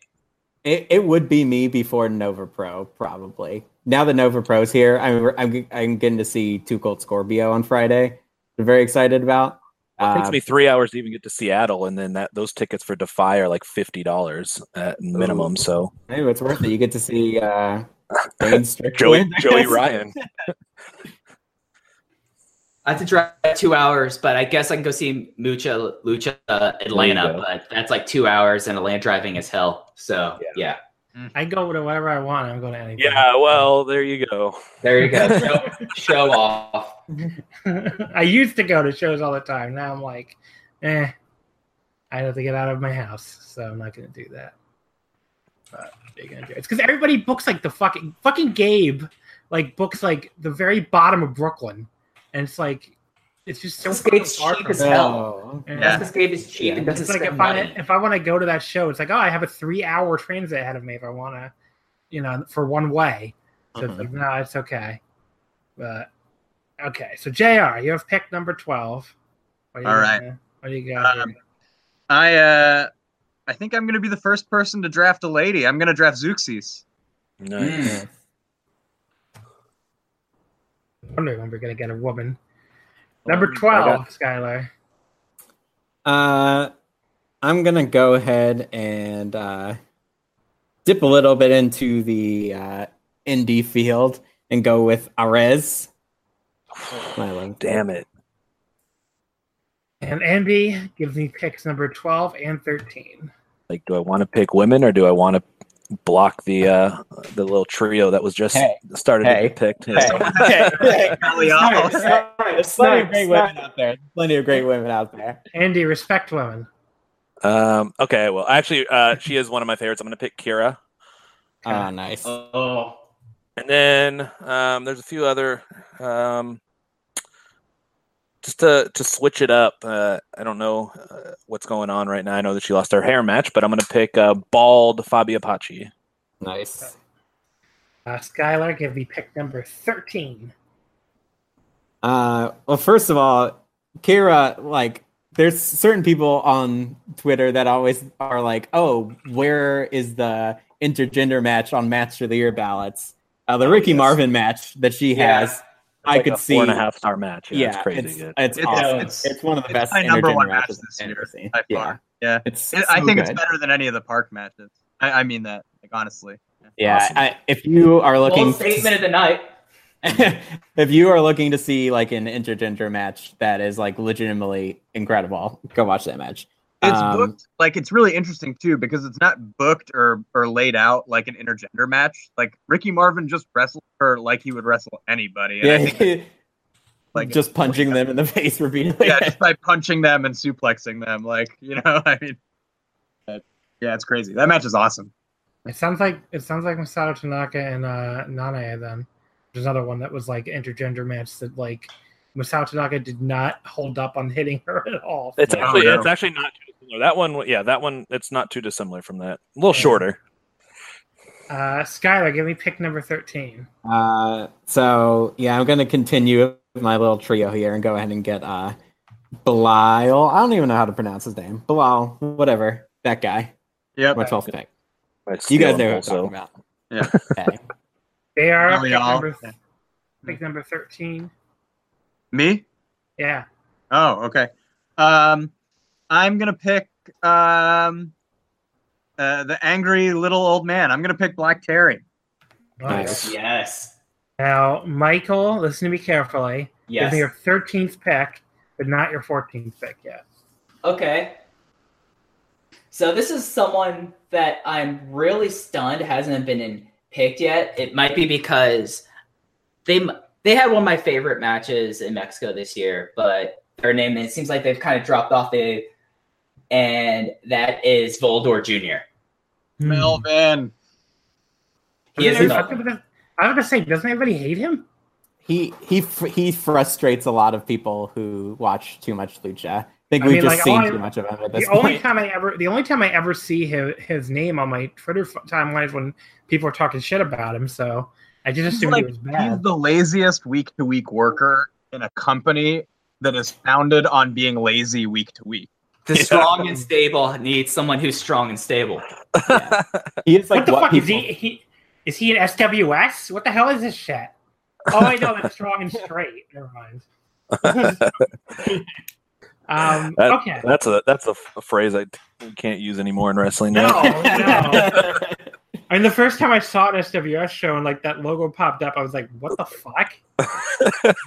It, it would be me before Nova Pro, probably. Now the Nova Pro's here, I'm I'm, I'm getting to see Two Cold Scorpio on Friday. I'm very excited about. It takes Uh, me three hours to even get to Seattle, and then that those tickets for Defy are like fifty dollars at minimum. Ooh. So Maybe it's worth it. You get to see uh, Joey Joey Ryan. I have to drive two hours, but I guess I can go see Mucha Lucha uh, Atlanta, but that's like two hours, and Atlanta driving is hell. So Yeah. yeah, I go to whatever I want. I'm going to anything. Yeah, well, there you go. there you go. show, show off. I used to go to shows all the time. Now I'm like, eh, I have to get out of my house, so I'm not going to do that. But what are you gonna do? It's because everybody books like the fucking fucking Gabe, like books like the very bottom of Brooklyn, and it's like it's just so This fucking game's cheap from as hell. Oh, Yeah. That's because is cheap Yeah. and doesn't It's like spend if I money. if I want to go to that show, it's like oh, I have a three hour transit ahead of me if I want to, you know, for one way. So it's Mhm. like no, it's okay. But okay, so Jr. You have pick number twelve. What do you All right. got- What do you got? Um. I uh, I think I'm gonna be the first person to draft a lady. I'm gonna draft Zeuxis. Nice. Mm. Wondering when we're gonna get a woman. Number Um, I twelve, Skylar. Uh, I'm gonna go ahead and uh, dip a little bit into the uh, indie field and go with Arez. My link. Damn it. And Andy gives me picks number twelve and thirteen. Like, do I want to pick women or do I want to block the uh the little trio that was just Hey. started Hey. to be picked? Hey. Hey. Hey. Kelly Smart, There's plenty of great women out there. Plenty of great women out there. Andy, respect women. Um. Okay. Well, actually, uh, she is one of my favorites. I'm going to pick Kira, Oh, nice. Oh, and then um, there's a few other um, just to to switch it up. Uh, I don't know uh, what's going on right now. I know that she lost her hair match, but I'm going to pick uh, bald Fabi Apache. Nice. Uh, Skylar, give me pick number thirteen. Uh, well, first of all, Kira, like, there's certain people on Twitter that always are like, "Oh, where is the intergender match on Match of the Year ballots?" Uh, the Ricky yes. Marvin match that she Yeah. has, It's I like could a see. four and a half star match. Yeah, Yeah, it's crazy it's, good. it's It's- awesome. it's- It's, one of the it's best my number intergender one match matches this I've year, ever seen. by Yeah, far. Yeah, it's. It- I so think it's better than any of the park matches. I, I mean that, like honestly. Yeah, Awesome. I, if you are looking, bold statement of the night. if you are looking to see like an intergender match that is like legitimately incredible, go watch that match. It's Um, booked like it's really interesting too because it's not booked or or laid out like an intergender match. Like Ricky Marvin just wrestled her like he would wrestle anybody. And I Yeah, think, like just punching them in the face repeatedly. yeah, just by punching them and suplexing them, like you know, I mean, yeah, it's crazy. That match is awesome. It sounds like it sounds like Masato Tanaka and uh, Nanae. Then there's another one that was like intergender match that like Masato Tanaka did not hold up on hitting her at all. It's actually no. it's actually not too dissimilar. That one, yeah, that one. It's not too dissimilar from that. A little shorter. Uh, Skylar, give me pick number thirteen. Uh, so yeah, I'm gonna continue my little trio here and go ahead and get uh, Belial. I don't even know how to pronounce his name. Bilal, whatever. That guy. Yep. My 12th pick. I You guys steal know who I'm talking about. Yeah. Okay. They are Hell pick y'all. number, pick number thirteen. Me? Yeah. Oh, okay. Um, I'm gonna pick um, uh, the angry little old man. I'm gonna pick Black Terry. Nice. Yes. Now, Michael, listen to me carefully. Yes. Give me your thirteenth pick, but not your fourteenth pick yet. Okay. So this is someone that I'm really stunned hasn't been in picked yet. It might be because they m- they had one of my favorite matches in Mexico this year, but their name it seems like they've kind of dropped off the and that is Volador Jr. Hmm. Melvin. He is Doesn't a everybody- Melvin. I was gonna say, doesn't everybody hate him? He he he frustrates a lot of people who watch too much lucha. I think I we've mean, just like, seen I- too much of him at The this only time I ever, the only time I ever see his, his name on my Twitter f- timeline is when people are talking shit about him. So I just He's assumed like he was he's the laziest week to week worker in a company that is founded on being lazy week to week. The strong and stable needs someone who's strong and stable. He is like what the what fuck is he, he? Is he an SWS? What the hell is this shit? Oh, I know that's strong and straight. Never mind. um, That- okay. That's a that's a, f- a phrase I can't use anymore in wrestling. No, no. I mean, the first time I saw an SWS show and like that logo popped up, I was like, "What the fuck?"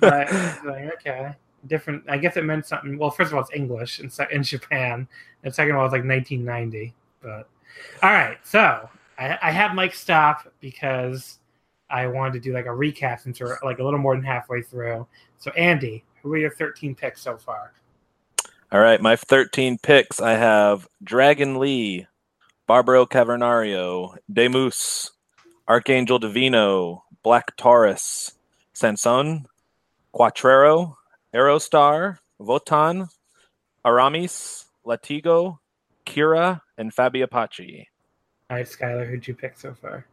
but like, okay, different. I guess it meant something. Well, first of all, it's English in, in Japan, and second of all, it's like 1990. But all right, so I, I have Mike stop because I wanted to do like a recap since we're like a little more than halfway through. So Andy, who are your 13 picks so far? All right, my 13 picks. I have Dragon Lee, Barbaro Cavernario, Demus, Archangel Divino, Black Taurus, Sanson, Cuatrero, Aerostar, Votan, Aramis, Latigo, Kira, and Fabi Apache. All right, Skylar, who'd you pick so far?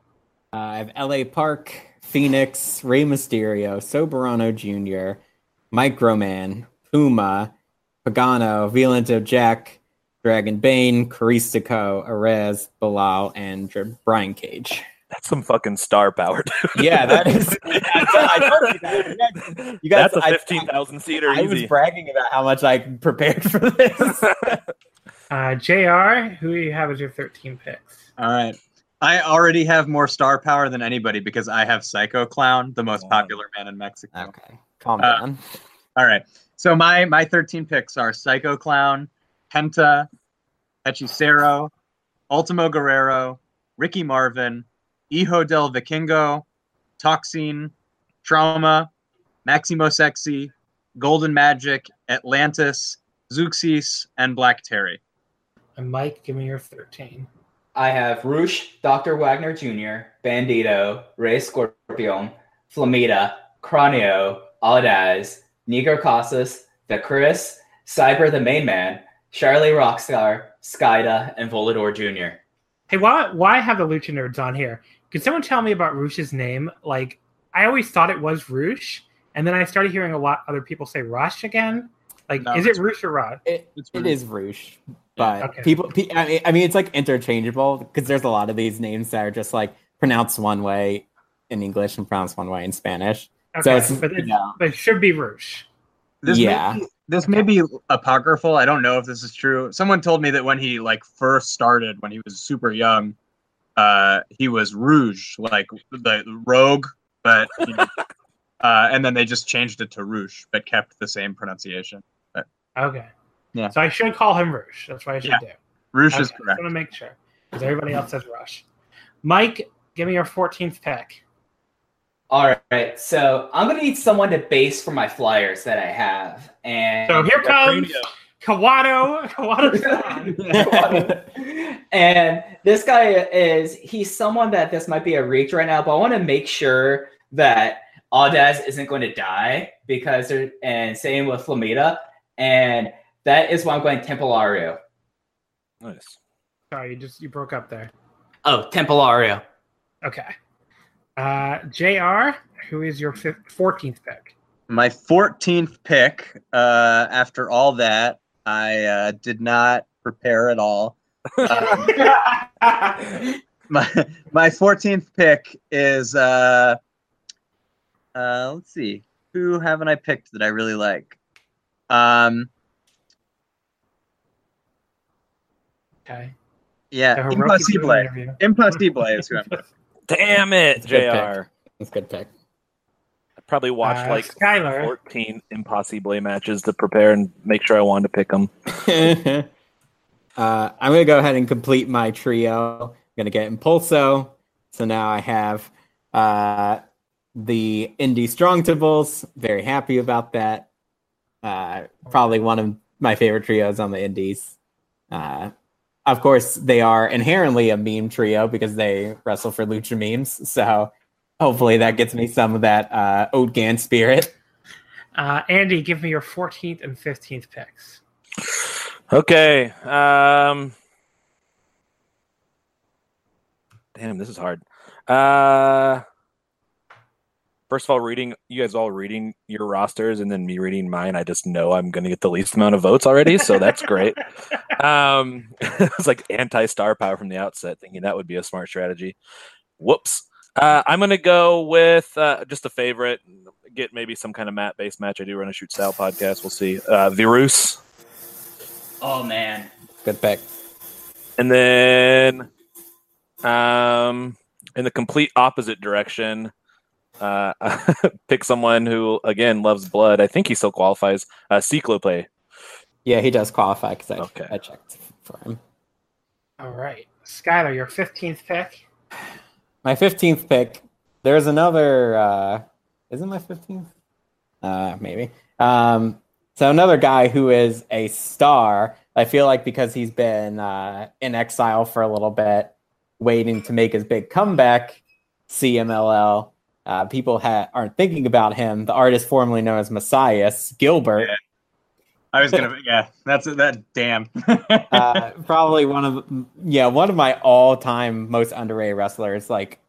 Uh, I have L.A. Park, Phoenix, Rey Mysterio, Soberano Jr., Microman, Puma, Pagano, Violento Jack, Dragon Bane, Caristico, Arez, Bilal, and Dr- Brian Cage. That's some fucking star power, dude. Yeah, that is. I told you that. You guys, That's a I- 15,000 seater I, was easy. bragging about how much I prepared for this. Uh, Jr. Who do you have as your 13 picks? All right. I already have more star power than anybody because I have Psycho Clown, the most popular man in Mexico. okay, calm Uh, down. All right. So my my 13 picks are Psycho Clown, Penta, Hechicero, Ultimo Guerrero, Ricky Marvin, Hijo del Vikingo, Toxin, Trauma, Maximo Sexy, Golden Magic, Atlantis, Zeuxis, and Black Terry. And Mike, give me your 13. I have Roosh, Dr. Wagner Jr., Bandito, Rey Scorpion, Flamita, Cranio, Audaz, Negro Casas, The Chris, Cyber the Main Man, Charlie Rockstar, Skayde, and Volador Jr. Hey, why why have the Lucha Nerds on here? Can someone tell me about Roosh's name? Like, I always thought it was Roosh, and then I started hearing a lot other people say Rush again. Like, No, is it it's- Roosh or Rush? It, It's it Roosh, but Okay. people, I mean, I mean, it's like interchangeable because there's a lot of these names that are just like pronounced one way in English and pronounced one way in Spanish. Okay, So it's but, it, yeah. but it should be Roosh. This Yeah. may be, this may be apocryphal. I don't know if this is true. Someone told me that when he like first started, when he was super young, uh, he was Rouge, like the rogue, but you know, uh, and then they just changed it to Rouge, but kept the same pronunciation. Okay. Yeah. So I should call him Roosh. That's what I should Yeah. do. Rouge Okay, is correct. I want to make sure because everybody else says Rush. Mike, give me your 14th pick. All right, so I'm gonna need someone to base for my flyers that I have, and So here comes Kawato. Kawato. and this guy is he's someone that this might be a reach right now, but I want to make sure that Audaz isn't going to die because there, and same with Flamita, and that is why I'm going Templario. Nice. Sorry, you just you broke up there. Oh, Templario. Okay. Uh, Jr. Who is your fif- 14th pick? My 14th pick. Uh, after all that, I uh, did not prepare at all. Um, my my 14th pick is uh uh let's see who haven't i picked that i really like um Okay. yeah impossible interview. impossible is who i'm picking. Damn it, It's JR. pick. That's a good pick. I probably watched Uh, like Skylar. 14 Impossible matches to prepare and make sure I wanted to pick them. uh, I'm gonna go ahead and complete my trio. I'm gonna get Impulso. So now I have uh, the Indie Strong Tibbles. Very happy about that. Uh, probably one of my favorite trios on the Indies. Uh, of course, they are inherently a meme trio because they wrestle for lucha memes. So hopefully that gets me some of that uh, Oatgan spirit. Uh, Andy, give me your 14th and 15th picks. Okay. Um, damn, this is hard. Uh, First of all, reading you guys all reading your rosters and then me reading mine, I just know I'm going to get the least amount of votes already, so that's great. um, it's like anti star power from the outset, thinking that would be a smart strategy. Whoops. Uh, I'm going to go with uh, just a favorite. Get maybe some kind of mat based match. I do run a shoot style podcast. We'll see. Uh, Virus. Oh man, Good pick. And then um, in the complete opposite direction, uh, pick someone who, again, loves blood. I think he still qualifies. Uh, Cyclope. Yeah, he does qualify because I, Okay. I checked for him. All right, Skylar, your fifteenth pick. My fifteenth pick. There's another. uh Isn't my fifteenth? Uh, maybe. Um, so another guy who is a star. I feel like because he's been uh, in exile for a little bit, waiting to make his big comeback. CMLL. Uh, people ha- aren't thinking about him. The artist formerly known as Messias Gilbert. Yeah. I was gonna, yeah, that's that. Damn. uh, probably one of yeah one of my all-time most underrated wrestlers like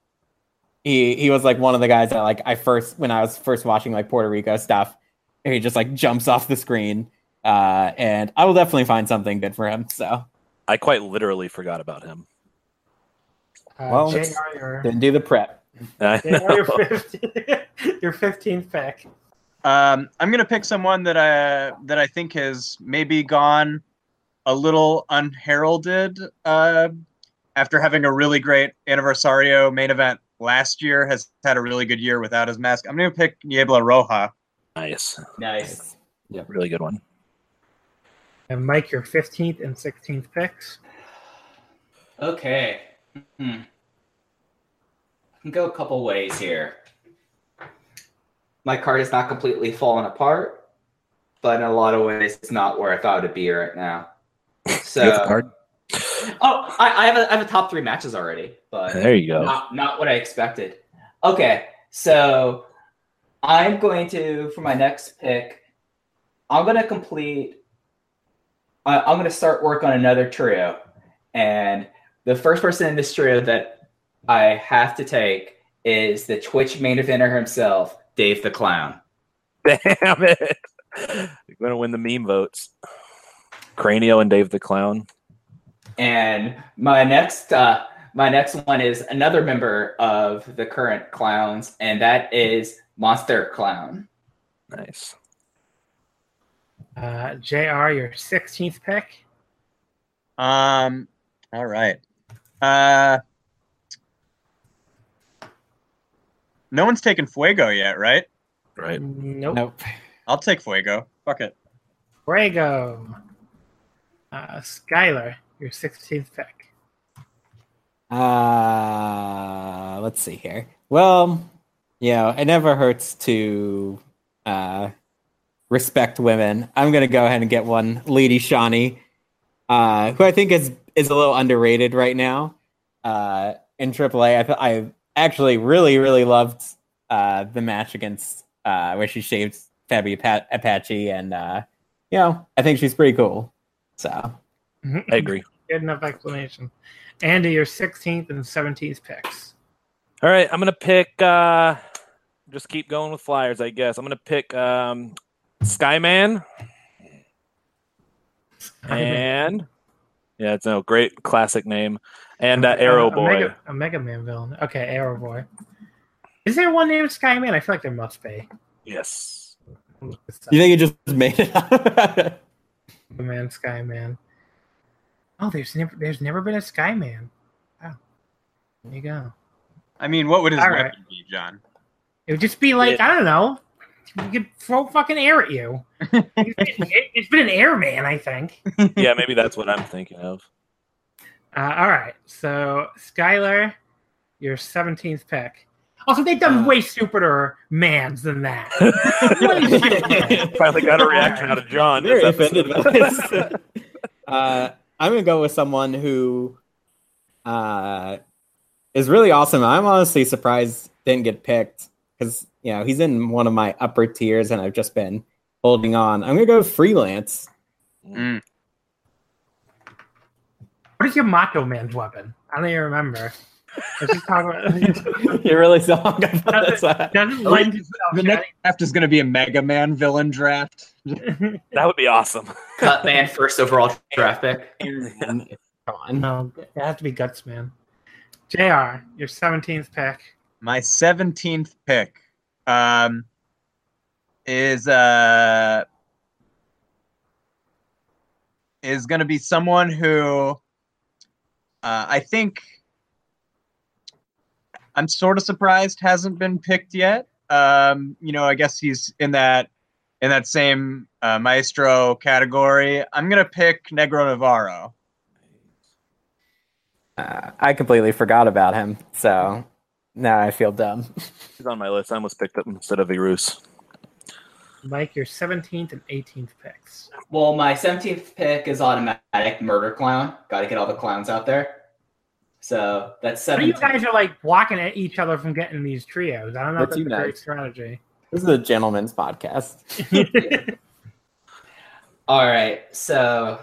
he he was like one of the guys that like i first when i was first watching like puerto rico stuff he just like jumps off the screen uh and i will definitely find something good for him so I quite literally forgot about him. Uh, Well, JR, it's- your, didn't do the prep I JR, your, know. 15th, your 15th pick. Um, I'm gonna pick someone that I that I think has maybe gone a little unheralded uh, after having a really great Aniversario main event last year. Has had a really good year without his mask. I'm gonna pick Niebla Roja. nice. nice. Yeah, really good one. And Mike, your 15th and 16th picks. Okay. Hmm. I can go a couple ways here. My card is not completely fallen apart, but in a lot of ways, it's not where I thought it'd be right now. So, You have the card? oh, I, I have a, I have a top three matches already, but There you go. not not what I expected. Okay, so I'm going to for my next pick. I'm going to complete. I I'm going to start work on another trio, and the first person in this trio that I have to take is the Twitch main eventer himself, Dave the Clown. Damn it. You're going to win the meme votes. Cranio and Dave the Clown. And my next uh, my next one is another member of the current clowns, and that is Monster Clown. Nice. Uh, JR, your 16th pick. Um, all right. Uh, no one's taken Fuego yet, right? Right. Nope. nope I'll take Fuego. Fuck it. Fuego. Uh, Skylar, your 16th pick. uh let's see here well yeah it never hurts to uh respect women i'm gonna go ahead and get one Lady Shani uh who i think is is a little underrated right now uh in AAA. I I actually really really loved uh the match against uh where she shaved Fabi Apa- Apache and uh you know I think she's pretty cool. So I agree. Good enough explanation. Andy, your 16th and 17th picks. All right, I'm gonna pick. uh Just keep going with flyers, I guess. I'm gonna pick um Skyman and yeah, it's a great classic name and uh, Aero Boy. Mega, a Mega Man villain. Okay, Aero Boy. Is there one named Skyman? I feel like there must be. Yes. you think it just made it up? The man, Skyman. Oh, there's never there's never been a Skyman. Wow. There you go. I mean, what would his All weapon right. be, John? It would just be like, Yeah. I don't know. You could throw fucking air at you. It- it's been an airman, I think. Yeah, maybe that's what I'm thinking of. Uh, all right. So, Skylar, your 17th pick. Also, they've done Uh. way stupider mans than that. Finally got a reaction out of John. Very this offended by this. uh, I'm gonna go with someone who uh, is really awesome. I'm honestly surprised didn't get picked because you know he's in one of my upper tiers, and I've just been holding on. I'm gonna go freelance. Mm. what is your Macho Man's weapon? I don't even remember. Let's just talk about. You're really so hung up on this. doesn't, doesn't lend The next draft is going to be a Mega Man villain draft. That would be awesome. Cut man first overall draft pick. Come on. no, it has to be guts, man. Jr. Your seventeenth pick. My 17th pick um, is uh, is going to be someone who uh, I think I'm sort of surprised hasn't been picked yet. Um, you know, I guess he's in that in that same uh, maestro category. I'm going to pick Negro Navarro. Uh, I completely forgot about him, so now I feel dumb. He's on my list. I almost picked him instead of Virus. Mike, your seventeenth and eighteenth picks. Well, my 17th pick is automatic murder clown. Got to get all the clowns out there. So that's But you guys are like blocking at each other from getting these trios. I don't know if That's that's you a great strategy. This is a gentleman's podcast. All right. So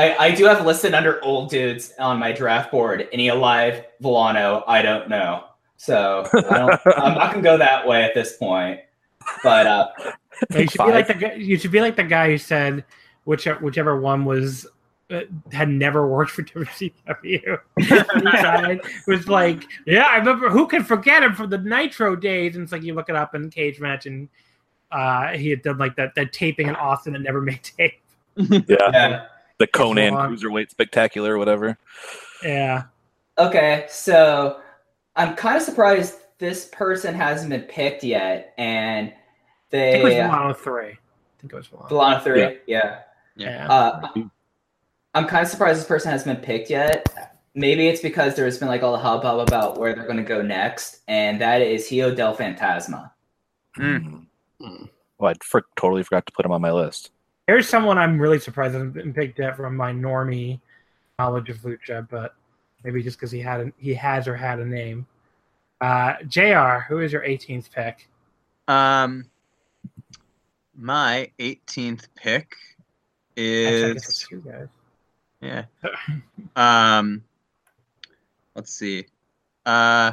I, I do have listed under old dudes on my draft board. Any alive Volano? I don't know. So I don't, I'm not going to go that way at this point. But uh, you should be like the guy, you should be like the guy who said whichever whichever one was uh, had never worked for WCW. He tried, was like, yeah, I remember. Who can forget him from the Nitro days? And it's like you look it up in Cagematch, and uh, he had done like that that taping in Austin and never made tape. Yeah. yeah. The Conan long. Cruiserweight Spectacular or whatever. Yeah, Okay. So I'm kind of surprised this person hasn't been picked yet. And I think it was they. Villano three. I think it was Villano. Villano 3. Yeah. yeah. Yeah. Uh, I'm kind of surprised this person hasn't been picked yet. Maybe it's because there's been like all the hubbub about where they're going to go next, and that is Hijo del Fantasma. Mm. Well, I for- totally forgot to put him on my list. Here's someone I'm really surprised hasn't been picked from my normie knowledge of lucha, but maybe just because he had a, he has or had a name. Uh, Jr. Who is your 18th pick? Um, my 18th pick Actually, is guys. yeah. Um, let's see. Uh,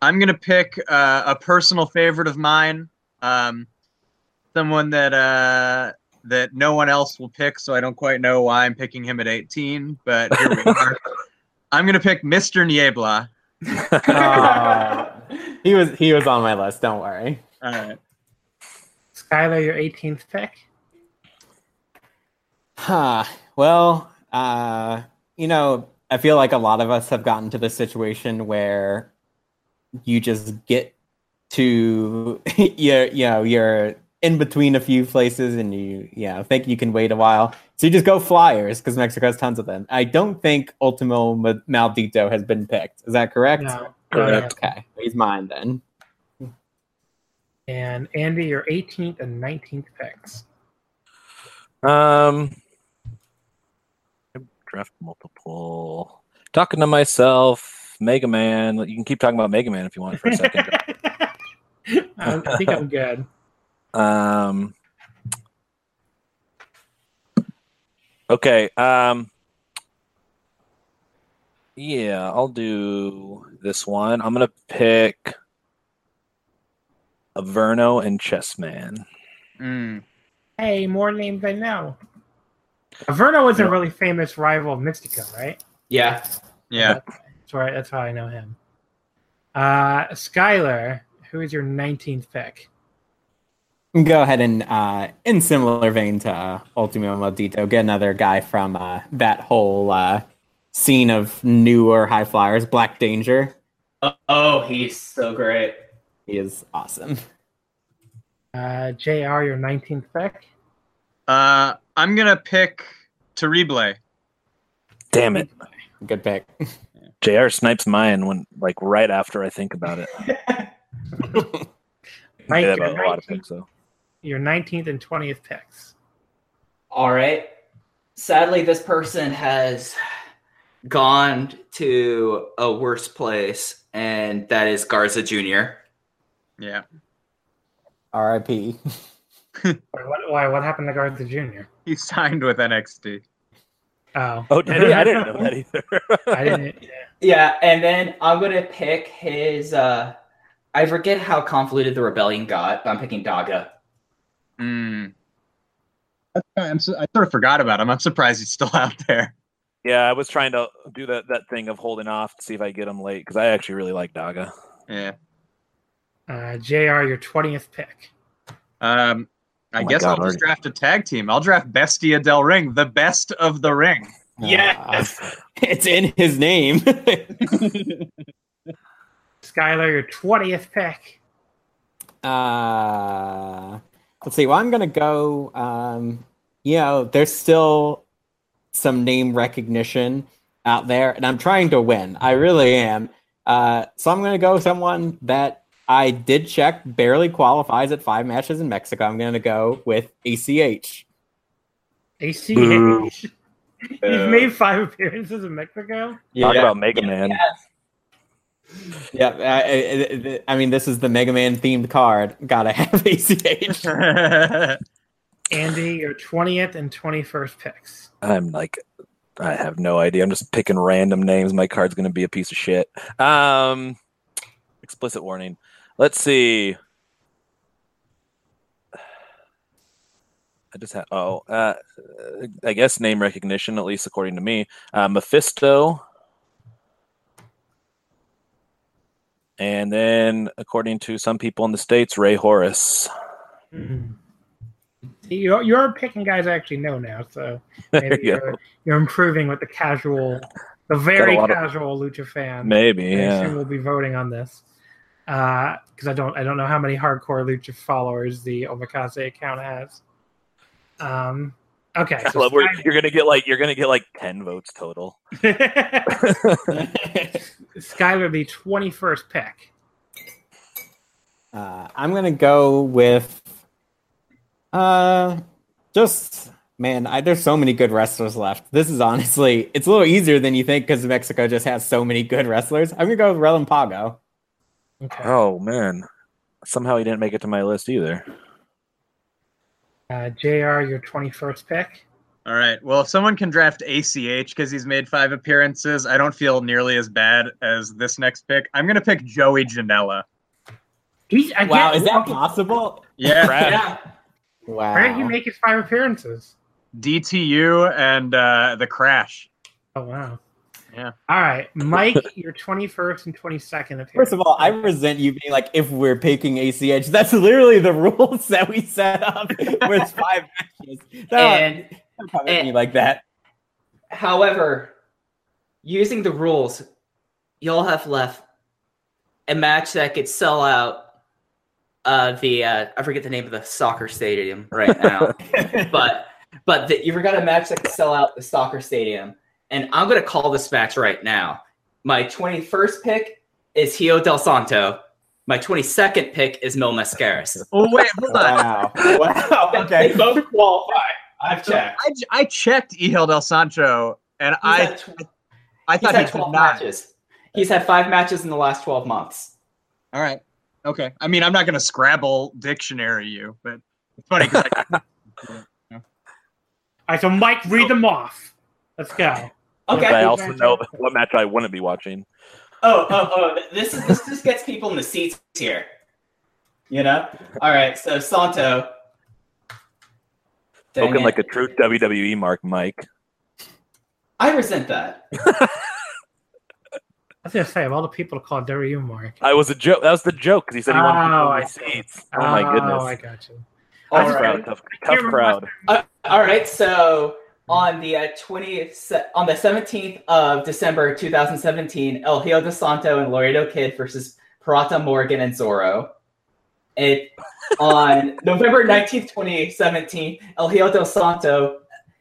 I'm gonna pick uh, a personal favorite of mine. Um, someone that uh that no one else will pick, so I don't quite know why I'm picking him at 18. But here we are. I'm gonna pick Mr. Niebla. Uh, he was he was on my list. Don't worry. All right. Skylar, your 18th pick. Huh. Well, uh, you know, I feel like a lot of us have gotten to this situation where you just get to you're you know you're in between a few places and you you know think you can wait a while so you just go flyers because mexico has tons of them i don't think ultimo Ma- maldito has been picked is that correct No. Correct. okay he's mine then And Andy, your 18th and 19th picks. Um, draft multiple. Talking to myself, Mega Man. You can keep talking about Mega Man if you want for a second. I I think I'm good. Um, okay. Um, yeah, I'll do this one. I'm gonna pick Averno and Chessman. Mm. Hey, more names I know. Averno was a really famous rival of Mystico, right? Yeah. Yeah. That's right. That's how I know him. Uh, Skylar, who is your 19th pick? Go ahead and uh in similar vein to uh, ultimo maldito get another guy from uh that whole uh scene of newer high flyers black danger Oh, he's so great. he is awesome Uh, JR, your 19th pick? Uh, I'm gonna pick Terrible. Damn it. good pick JR snipes mine when like right after I think about it. Mike, Yeah, your, about a lot of picks though. Your 19th and 20th picks. All right. Sadly, this person has gone to a worse place, and that is Garza Jr. Yeah. rip Why, What, why, what happened to Garza Jr.? He signed with NXT. Oh, Oh, did he? I didn't know that either. I didn't. Yeah. Yeah, and then I'm gonna pick his. uh I forget how convoluted the rebellion got, but I'm picking Daga. Mm. That's, I'm, so- I sort of forgot about him. I'm surprised he's still out there. yeah, I was trying to do that that thing of holding off to see if I get him late because I actually really like Daga. Yeah. Uh, Jr. Your twentieth pick. Um, I Oh guess God, I'll just draft a tag team. I'll draft Bestia del Ring, the best of the ring. Yes! Uh, it's in his name. Skylar, your twentieth pick. Uh, let's see. Well, I'm gonna go. Um, you know, there's still some name recognition out there, and I'm trying to win. I really am. Uh, so I'm gonna go with someone that I did check barely qualifies at five matches in Mexico. I'm gonna go with ACH. ACH. Boo. You've made five appearances in Mexico. Talk about Mega Man. Yeah, I, I, I mean, this is the Mega Man themed card. Gotta have ACH. Andy, your twentieth and twenty-first picks. I'm like, I have no idea. I'm just picking random names. My card's going to be a piece of shit. Um, explicit warning. Let's see. I just had, Oh, uh, I guess name recognition, at least according to me. Uh, Mephisto. And then, according to some people in the states, Rey Horus. Mhm. You're, you're picking guys I actually know now, so maybe you you're, you're improving with the casual, the very lot of- casual lucha fan. Maybe, I assume we'll be voting on this because I don't I don't know how many hardcore lucha followers the Omakase account has. Um, okay, I so love where Sky- you're gonna get like you're gonna get like ten votes total. Skylar, the twenty first pick. Uh, I'm gonna go with uh just man, I, there's so many good wrestlers left. This is honestly it's a little easier than you think because Mexico just has so many good wrestlers. I'm gonna go with Relampago. Okay, Oh man, somehow he didn't make it to my list either. Uh, Jr. Your twenty first pick. All right. Well, if someone can draft ACH because he's made five appearances, I don't feel nearly as bad as this next pick. I'm going to pick Joey Janela. He's I Wow, is that possible? Yeah. Brad. Yeah. Wow. Where did he make his five appearances? DTU and uh, The Crash. Oh wow. Yeah. All right, Mike, your twenty first and twenty second appearance. First of all, I resent you being like, if we're picking ACH, that's literally the rules that we set up with five matches. Don't- And don't come at me like that. However, using the rules, y'all have left a match that could sell out uh, the uh, I forget the name of the soccer stadium right now, but but the, you forgot a match that could sell out the soccer stadium, and I'm gonna call this match right now. My 21st pick is Hijo del Santo. My 22nd pick is Mil Mascaras. Oh, wait, hold on. Wow. Wow. They Okay. both qualify. I've checked. I, j- I checked Hijo Del Santo, and He's I tw- I He's thought had he did 12 not. matches. He's had five matches in the last 12 months. All right. Okay. I mean, I'm not going to Scrabble dictionary you, but it's funny because I All right, so Mike, read them off. Let's go. Okay. But I also know what match I wouldn't be watching. Oh, oh, oh! This is this just gets people in the seats here. You know. All right. So Santo. Dang Spoken like a true WWE mark, Mike. I resent that. I was gonna say of all the people to call W Mark. I was a joke. That was the joke because he said he wanted people Oh, in I the see. seats. Oh my goodness! Oh I got you. All I just- Tough crowd. Tough, tough crowd. Uh, all right. So on the uh, 20th, on the 17th of December 2017, El Hijo de Santo and Laredo Kid versus Pirata Morgan and Zorro. It on November 19th, 2017, El Hijo de Santo,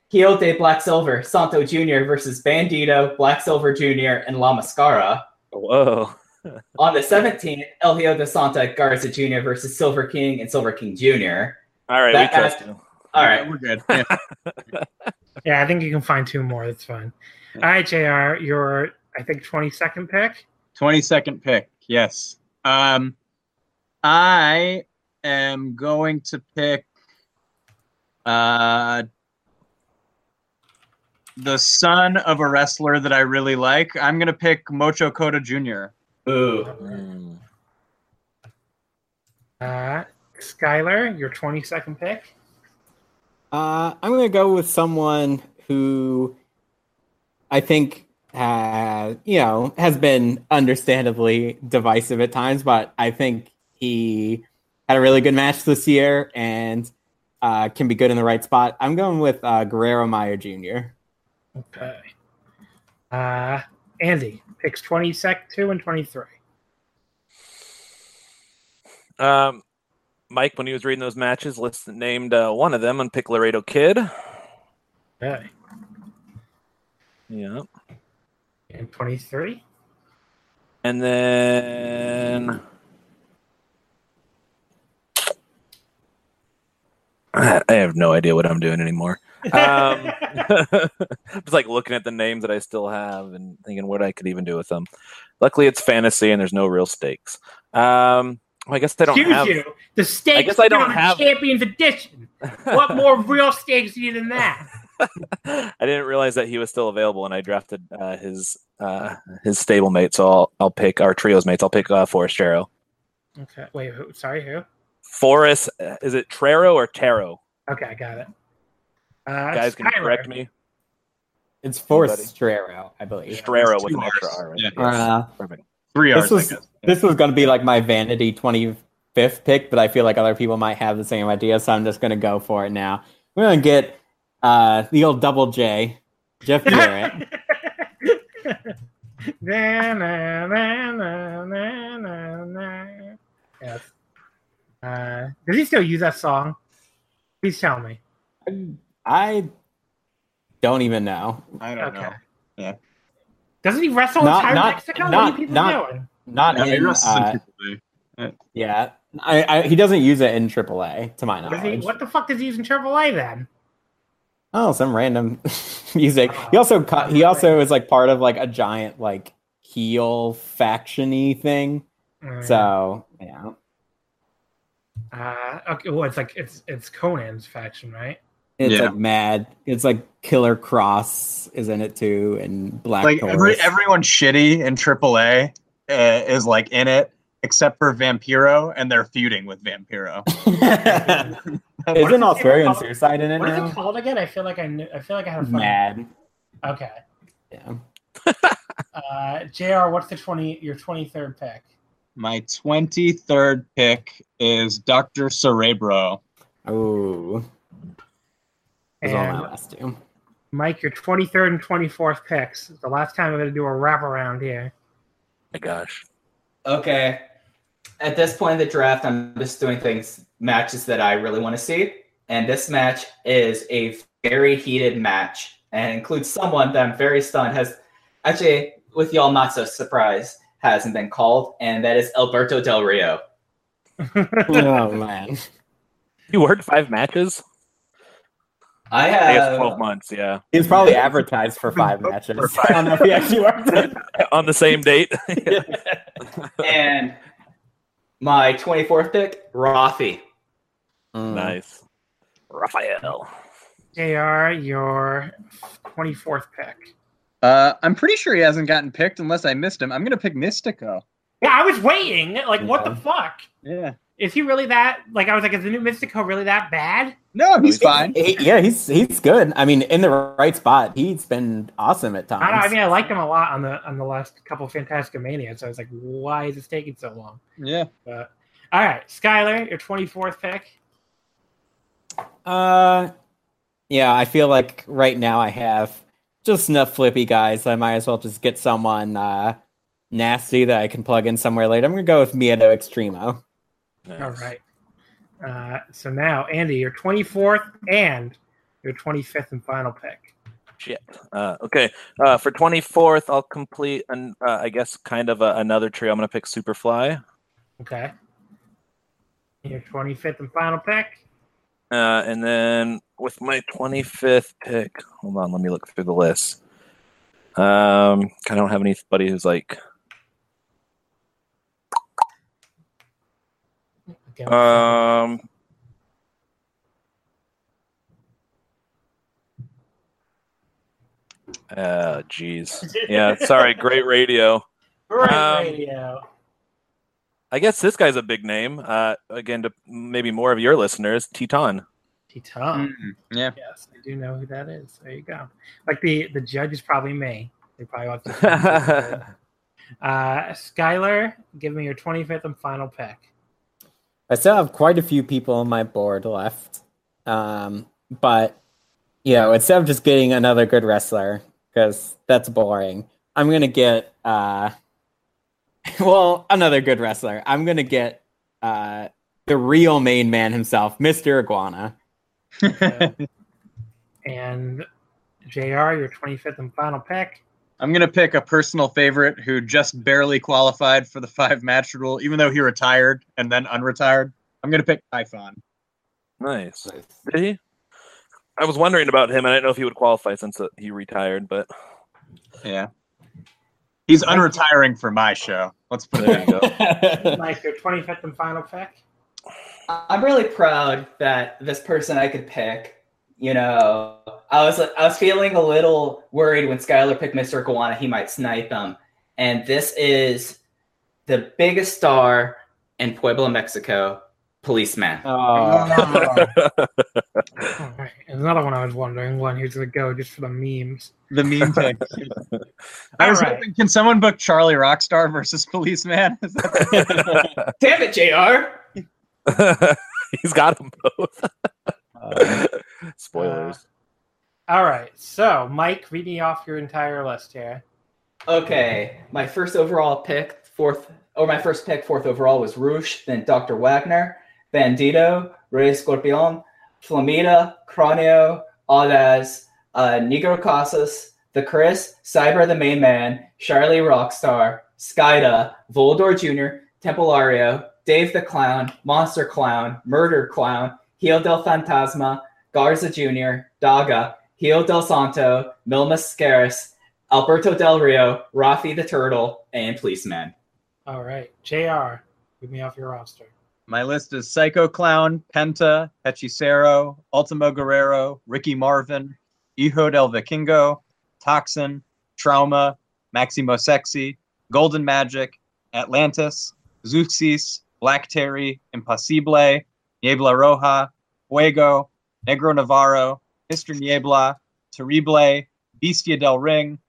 Hijo de Black Silver, Santo Jr. versus Bandido, Black Silver Jr., and La Mascara. Whoa. On the 17th, El Hijo de Santa Garza Jr. versus Silver King and Silver King Jr. All right, That we trust match- you. All right. we're good. Yeah. Yeah, I think you can find two more. That's fine. All right, Jr. Your I think twenty second pick. 22nd pick. Yes. Um, I am going to pick. Uh, the son of a wrestler that I really like. I'm gonna pick Mocho Cota Jr. Ooh. Mm. Uh, Skylar, your 22nd pick. Uh, I'm gonna go with someone who I think uh, you know has been understandably divisive at times, but I think he had a really good match this year and uh, can be good in the right spot. I'm going with uh, Guerrero Maya Jr. Okay. Uh, Andy picks 22 and 23. Um, Mike, when he was reading those matches, listed named uh, one of them and pick Laredo Kid. Okay. Yeah. And 23. And then I have no idea what I'm doing anymore. Um, just like looking at the names that I still have and thinking what I could even do with them. Luckily, it's fantasy and there's no real stakes. Um, well, I guess I don't Excuse have. you. The stakes I guess I don't are have- Champions Edition. What more real stakes do you than that? I didn't realize that he was still available, and I drafted uh, his uh, his stablemate. So I'll I'll pick our trios mates. I'll pick uh, Forrest Trero. Okay. Wait, who, sorry, who? Forrest, uh, is it Trero or Taro? Okay, I got it. Uh, Guys, can Skylar. correct me. It's for Anybody? Strero, I believe. Strero with an extra Rs. R. Right? Yeah. Yes. Uh, Perfect. Three this was I this was going to be like my vanity 25th pick, but I feel like other people might have the same idea, so I'm just going to go for it now. We're going to get uh, the old double J, Jeff Jarrett. Na, na, na, na, na, na, na. Yes. Uh, does he still use that song? Please tell me. I don't even know. I don't Okay. know. Doesn't he wrestle Not- in not- Mexico? what not- are people not- doing? Not Yeah, he in, wrestles in uh, Triple A. yeah. I, I, he doesn't use it in AAA, to my Does he, knowledge. what the fuck does he use in AAA then? Oh, some random music. He also co- he also is like part of like a giant like heel factiony thing. Uh, So yeah, uh, okay, well, it's like it's it's Konnan's faction, right? It's Yeah. like mad. It's like Killer Kross is in it too, and Black Like every, everyone shitty in AAA uh, is like in it, except for Vampiro, and they're feuding with Vampiro. Is Isn't it Australian? Suicide in it What is now? it called again? I feel like I knew, I feel like I had a fun. Mad. Okay. Yeah. Uh, Jr. What's the twenty? Your twenty third pick? My 23rd pick is Dr. Cerebro. Ooh. Those are my And last two. Mike, your twenty third and twenty fourth picks. The last time I'm going to do a wrap around here. my gosh. Okay. At this point in the draft, I'm just doing things matches that I really want to see, and this match is a very heated match and includes someone that I'm very stunned has actually, with y'all not so surprised, hasn't been called, and that is Alberto Del Rio. oh man. You worked five matches. I I guess have twelve months. Yeah, He's probably advertised for five matches. I don't know if he actually worked on the same date. and my 24th pick, Rafi. Mm. nice, Raphael. Jr. Your twenty fourth pick. Uh, I'm pretty sure he hasn't gotten picked unless I missed him. I'm going to pick Mystico. Yeah, I was waiting. Like, what the fuck? Yeah. Is he really that? Like, I was like, is the new Mystico really that bad? No, he's he's- fine. He- yeah, he's he's good. I mean, in the right spot, he's been awesome at times. I, don't, I mean, I liked him a lot on the on the last couple of Fantastic Mania. So I was like, why is this taking so long? Yeah. But all right, Skylar, your twenty fourth pick. Uh, yeah, I feel like right now I have just enough flippy guys. I might as well just get someone uh nasty that I can plug in somewhere later. I'm gonna go with Miedo Extremo. Nice. All right. Uh, so now, Andy, your twenty fourth and your twenty fifth and final pick. Shit. Uh, okay. Uh, for twenty fourth, I'll complete an uh, I guess kind of a, another trio. I'm gonna pick Superfly. Okay. Your twenty fifth and final pick. Uh, and then with my 25th pick, hold on, let me look through the list. Um, I don't have anybody who's like, Okay. um, Uh, jeez. Yeah, sorry. Great radio. Great Um, radio. I guess this guy's a big name. Uh, again, to maybe more of your listeners, Teton. Teton. Mm, yeah. Yes, I do know who that is. There you go. Like the the judge is probably me. They probably want to. uh, Skylar, give me your 25th and final pick. I still have quite a few people on my board left. Um, but you know, instead of just getting another good wrestler, because that's boring, I'm gonna get uh well, another good wrestler. I'm gonna get uh the real main man himself, Mr. Iguana. And JR, your 25th and final pick. I'm gonna pick a personal favorite who just barely qualified for the five match rule, even though he retired and then unretired. I'm gonna pick Typhon. nice. Did he? I was wondering about him. and I didn't know if he would qualify since uh, he retired, but Yeah. He's unretiring for my show. Let's put it there you go. Mike, your 25th and final pick. I'm really proud that this person I could pick. You know, I was I was feeling a little worried when Skylar picked Mr. Iguana, he might snipe him. And this is the biggest star in Puebla, Mexico, policeman. Oh, All right. And another one I was wondering when he was going to go just for the memes. the meme pick. I was All right. hoping, can someone book Charlie Rockstar versus Policeman? Is that- Damn it, JR! He's got them both. uh, Spoilers. All right. So, Mike, read me off your entire list here. Okay, my first overall pick, fourth, or my first pick, fourth overall was Rush, then Dr. Wagner, Bandido, Rey Scorpion, Flamita, Cranio, Audaz, uh, Negro Casas, The Chris, Cyber the Main Man, Charlie Rockstar, Skayde, Volador Jr., Templario, Dave the Clown, Monster Clown, Murder Clown, Hijo del Fantasma, Garza Jr., Daga, Hijo del Santo, Mil Mascaras, Alberto Del Rio, Rafi the Turtle, and Policeman. All right. JR, read me off your roster. My list is Psycho Clown, Penta, Hechicero, Ultimo Guerrero, Ricky Marvin, Hijo del Vikingo, Toxin, Trauma, Maximo Sexy, Golden Magic, Atlantis, Zeuxis, Black Terry, Impossible, Niebla Roja, Fuego, Negro Navarro, Mr. Niebla, Terrible, Bestia del Ring,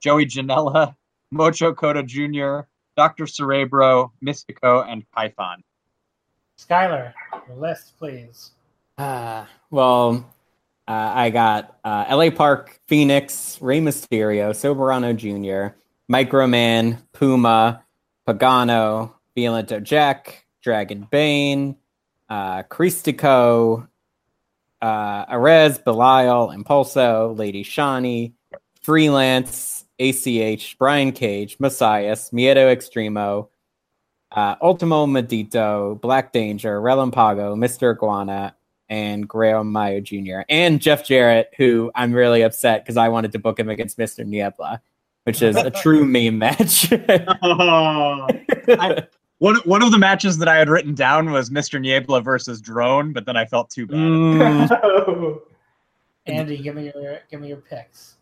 Joey Janela, Mocho Cota Jr., Dr. Cerebro, Mystico, and Python. Skylar, your list, please. Uh, well, uh, I got uh, LA Park, Phoenix, Rey Mysterio, Soberano Jr., Microman, Puma, Pagano, Violento Jack, Dragon Bane, uh, Christico, uh, Arez, Belial, Impulso, Lady Shani, Freelance, ACH, Brian Cage, Messias, Miedo Extremo, uh, Ultimo Maldito, Black Danger, Relampago, Mr. Iguana, and Guerrero Maya Jr. and Jeff Jarrett, who I'm really upset because I wanted to book him against Mr. Niebla, which is a true meme match. I- one, one of the matches that I had written down was Mr. Niebla versus Drone, but then I felt too bad. Mm, Andy, give me your give me your picks.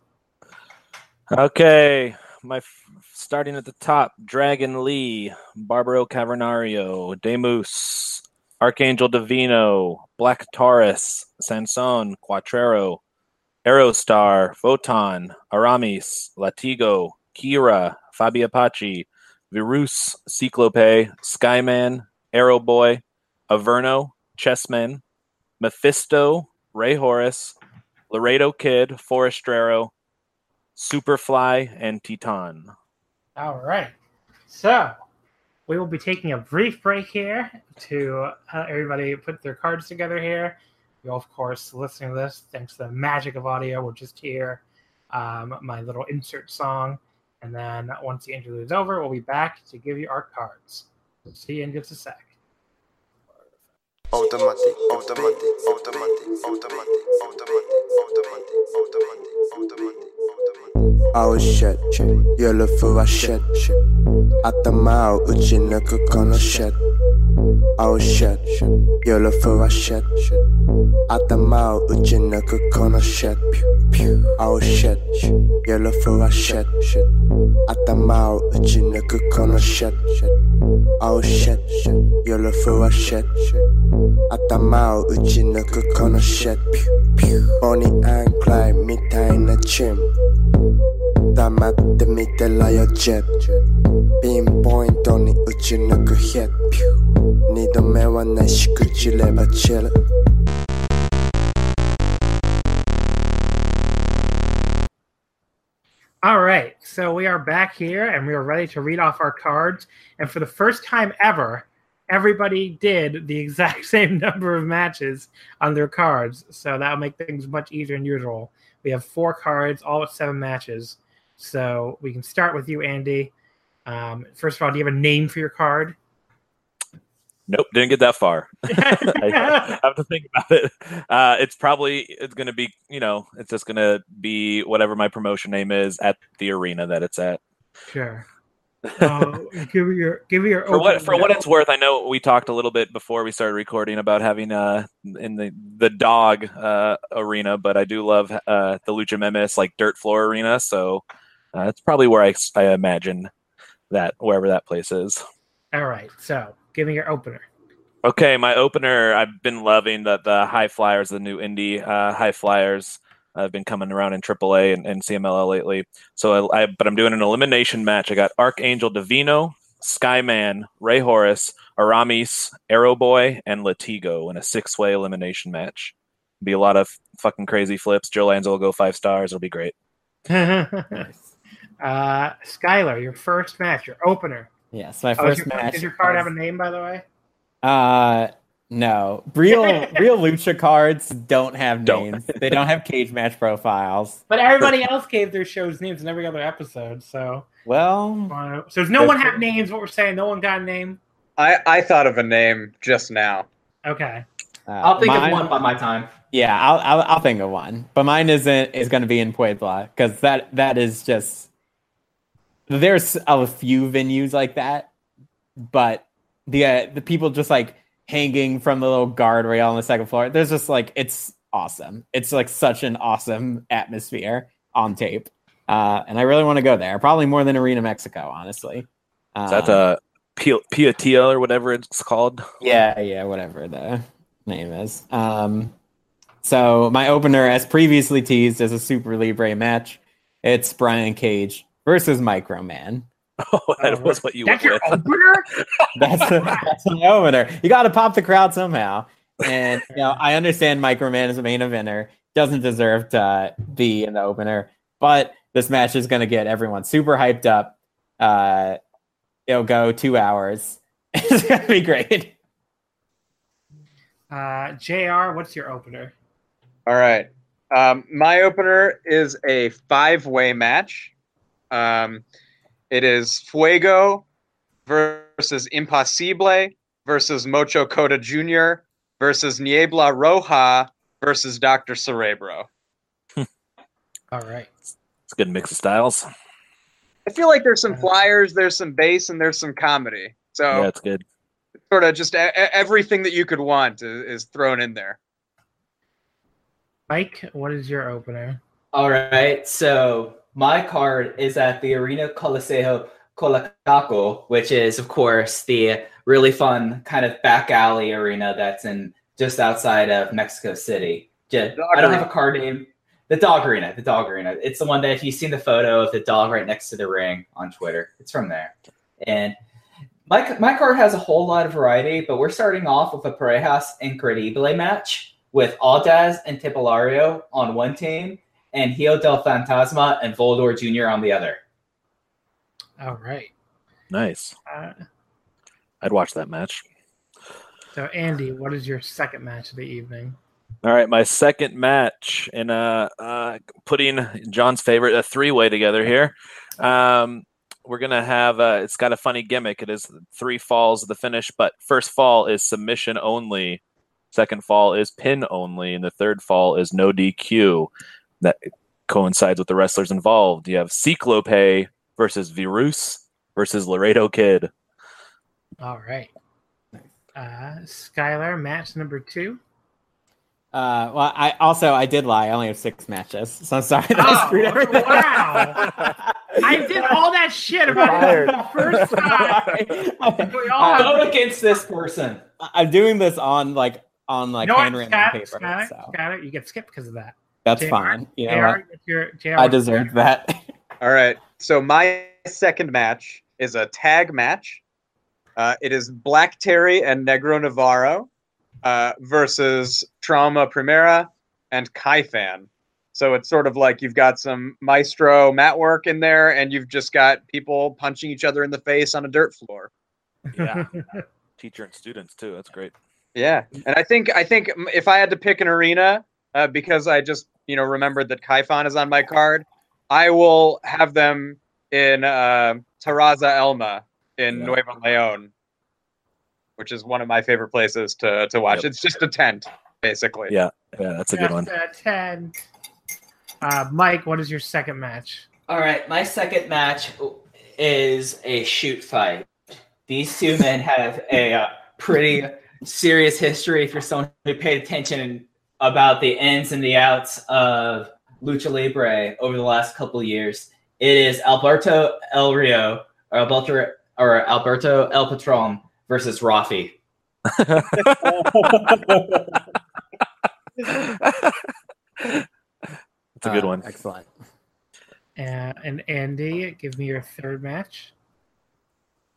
Okay, my f- starting at the top: Dragon Lee, Barbaro Cavernario, Demus, Arkangel Divino, Black Taurus, Sanson, Cuatrero, Aerostar, Photon, Aramis, Latigo, Kira, Fabi Apache, Virus, Cyclope, Skyman, Aero Boy, Averno, Chessman, Mephisto, Rey Horus, Laredo Kid, Forastero, Superfly, and Teton. All right. So we will be taking a brief break here to have everybody put their cards together here. You'll, of course, listening to this, thanks to the magic of audio, we'll just hear um, my little insert song. And then once the interlude is over, we'll be back to give you our cards. We'll see you in just a sec. Automatic, automatic, automatic, automatic, automatic, automatic, automatic, automatic, automatic. Oh shit, jag la för att shit, shit. Att de är ute, jag kan shit. Oh shit, よろふわ shit. 頭を打ち抜くこの shit. Oh shit, よろふわ shit. 頭を打ち抜くこの shit. Oh shit, よろふわ shit. 頭を打ち抜くこの shit. オニアンクライみたいなチーム黙って見てらよジェットピンポイントに打ち抜くヘット 二度目はないしくじればチル All right, so we are back here and we are ready to read off our cards. And for the first time ever, everybody did the exact same number of matches on their cards. So that'll make things much easier than usual. We have four cards, all with seven matches. So we can start with you, Andy. Um, first of all, do you have a name for your card? Nope, didn't get that far. I have to think about it. Uh, it's probably it's going to be you know it's just going to be whatever my promotion name is at the arena that it's at. Sure. Uh, give me your give me your For what for what it's worth, I know we talked a little bit before we started recording about having uh in the the dog uh arena, but I do love uh the Lucha Memes like dirt floor arena, so uh, it's probably where I I imagine that wherever that place is. All right, so give me your opener. Okay, my opener. I've been loving the the High Flyers, the new indie uh, High Flyers. I've been coming around in AAA and, and CMLL lately. So I, I, but I'm doing an elimination match. I got Arkangel Divino, Skyman, Rey Horus, Aramis, Aero Boy, and Latigo in a six way elimination match. Be a lot of fucking crazy flips. Joe Lanza will go five stars. It'll be great. uh, Skylar, your first match, your opener. Yes, my Oh, first does, your, match. does your card was- have a name, by the way? Uh, no. Real real lucha cards don't have Don't. names. They don't have cage match profiles. But everybody else gave their shows names in every other episode. So, Well, uh, so does no one have names? What we're saying? No one got a name. I, I thought of a name just now. Okay. uh, I'll think mine- of one by my time. Yeah, I'll, I'll I'll think of one, but mine isn't is going to be in Puebla because that that is just there's a few venues like that, but the uh, the people just like hanging from the little guardrail on the second floor. There's just like it's awesome. It's like such an awesome atmosphere on tape, uh, and I really want to go there. Probably more than Arena Mexico, honestly. Is that Um, uh, Pia Piatia or whatever it's called? yeah, yeah, whatever the name is. Um, so my opener, as previously teased, is a Super Libre match. It's Brian Cage versus Microman. Oh, that Oh, was what you That's went your with. opener? That's that's my opener. You got to pop the crowd somehow. And you know, I understand Microman is a main eventer, doesn't deserve to be in the opener, but this match is going to get everyone super hyped up. Uh, it'll go two hours. It's going to be great. Uh, Jr. What's your opener? All right. Um, my opener is a five way match. Um, it is Fuego versus Imposible versus Mocho Cota Jr. versus Niebla Roja versus Dr. Cerebro. All right. It's a good mix of styles. I feel like there's some flyers, there's some bass, and there's some comedy. So Yeah, it's good. sort of just e- e- everything that you could want is, is thrown in there. Mike, what is your opener? All right, so my card is at the Arena Coliseo Coacalco, which is, of course, the really fun kind of back alley arena that's in just outside of Mexico City. Just, I don't have a card name. The dog arena, the dog arena. It's the one that if you've seen the photo of the dog right next to the ring on Twitter, it's from there. And my my card has a whole lot of variety, but we're starting off with a Parejas Incredible match with Audaz and Templario on one team and Hijo del Fantasma and Volador Jr. on the other. All right. Nice. Uh, I'd watch that match. so, Andy, what is your second match of the evening? All right, my second match in uh, uh putting John's favorite a three way together here. Um, we're gonna have uh, it's got a funny gimmick. It is three falls of the finish, but first fall is submission only. Second fall is pin only, and the third fall is no DQ. That coincides with the wrestlers involved. You have Ciclope versus Virus versus Laredo Kid. All right. Uh, Skylar, match number two. Uh, well, I also I did lie. I only have six matches, so I'm sorry that I Oh, screwed everything. wow. I did all that shit about it the first time. We all have- Go against this person. I'm doing this on like on like you know what, handwritten on Skylar, paper, Skylar, so Skylar, you get skipped because of that. That's JR, fine. You know JR, what? if JR, I deserve that. All right. So my second match is a tag match. Uh, it is Black Terry and Negro Navarro uh, versus Trauma Primera and Kaifan. So it's sort of like you've got some maestro mat work in there, and you've just got people punching each other in the face on a dirt floor. Yeah. Teacher and students too. That's great. Yeah, and I think I think if I had to pick an arena, uh, because I just you know remembered that Kaifan is on my card, I will have them in uh, Terraza Elma in Yeah. Nuevo Leon, which is one of my favorite places to to watch. Yep. It's just a tent, basically. Yeah. Yeah, that's a good one. That's a 10. Uh, Mike, what is your second match? All right, my second match is a shoot fight. These two men have a uh, pretty serious history. If you're someone who paid attention about the ins and the outs of lucha libre over the last couple of years, it is Alberto El Rio or Alberto or Alberto El Patron versus Rafi. That's a good Uh, one. Excellent. Uh, and Andy, give me your third match.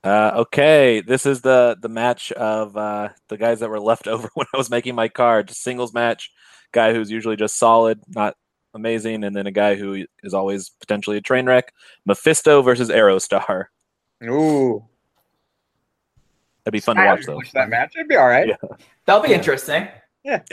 Uh, okay, this is the the match of uh, the guys that were left over when I was making my card. Just singles match, guy who's usually just solid, not amazing, and then a guy who is always potentially a train wreck. Mephisto versus Aerostar. Ooh, That'd be fun to watch though. watch that match. It'd be all right. Yeah. That'll be interesting. Skylar,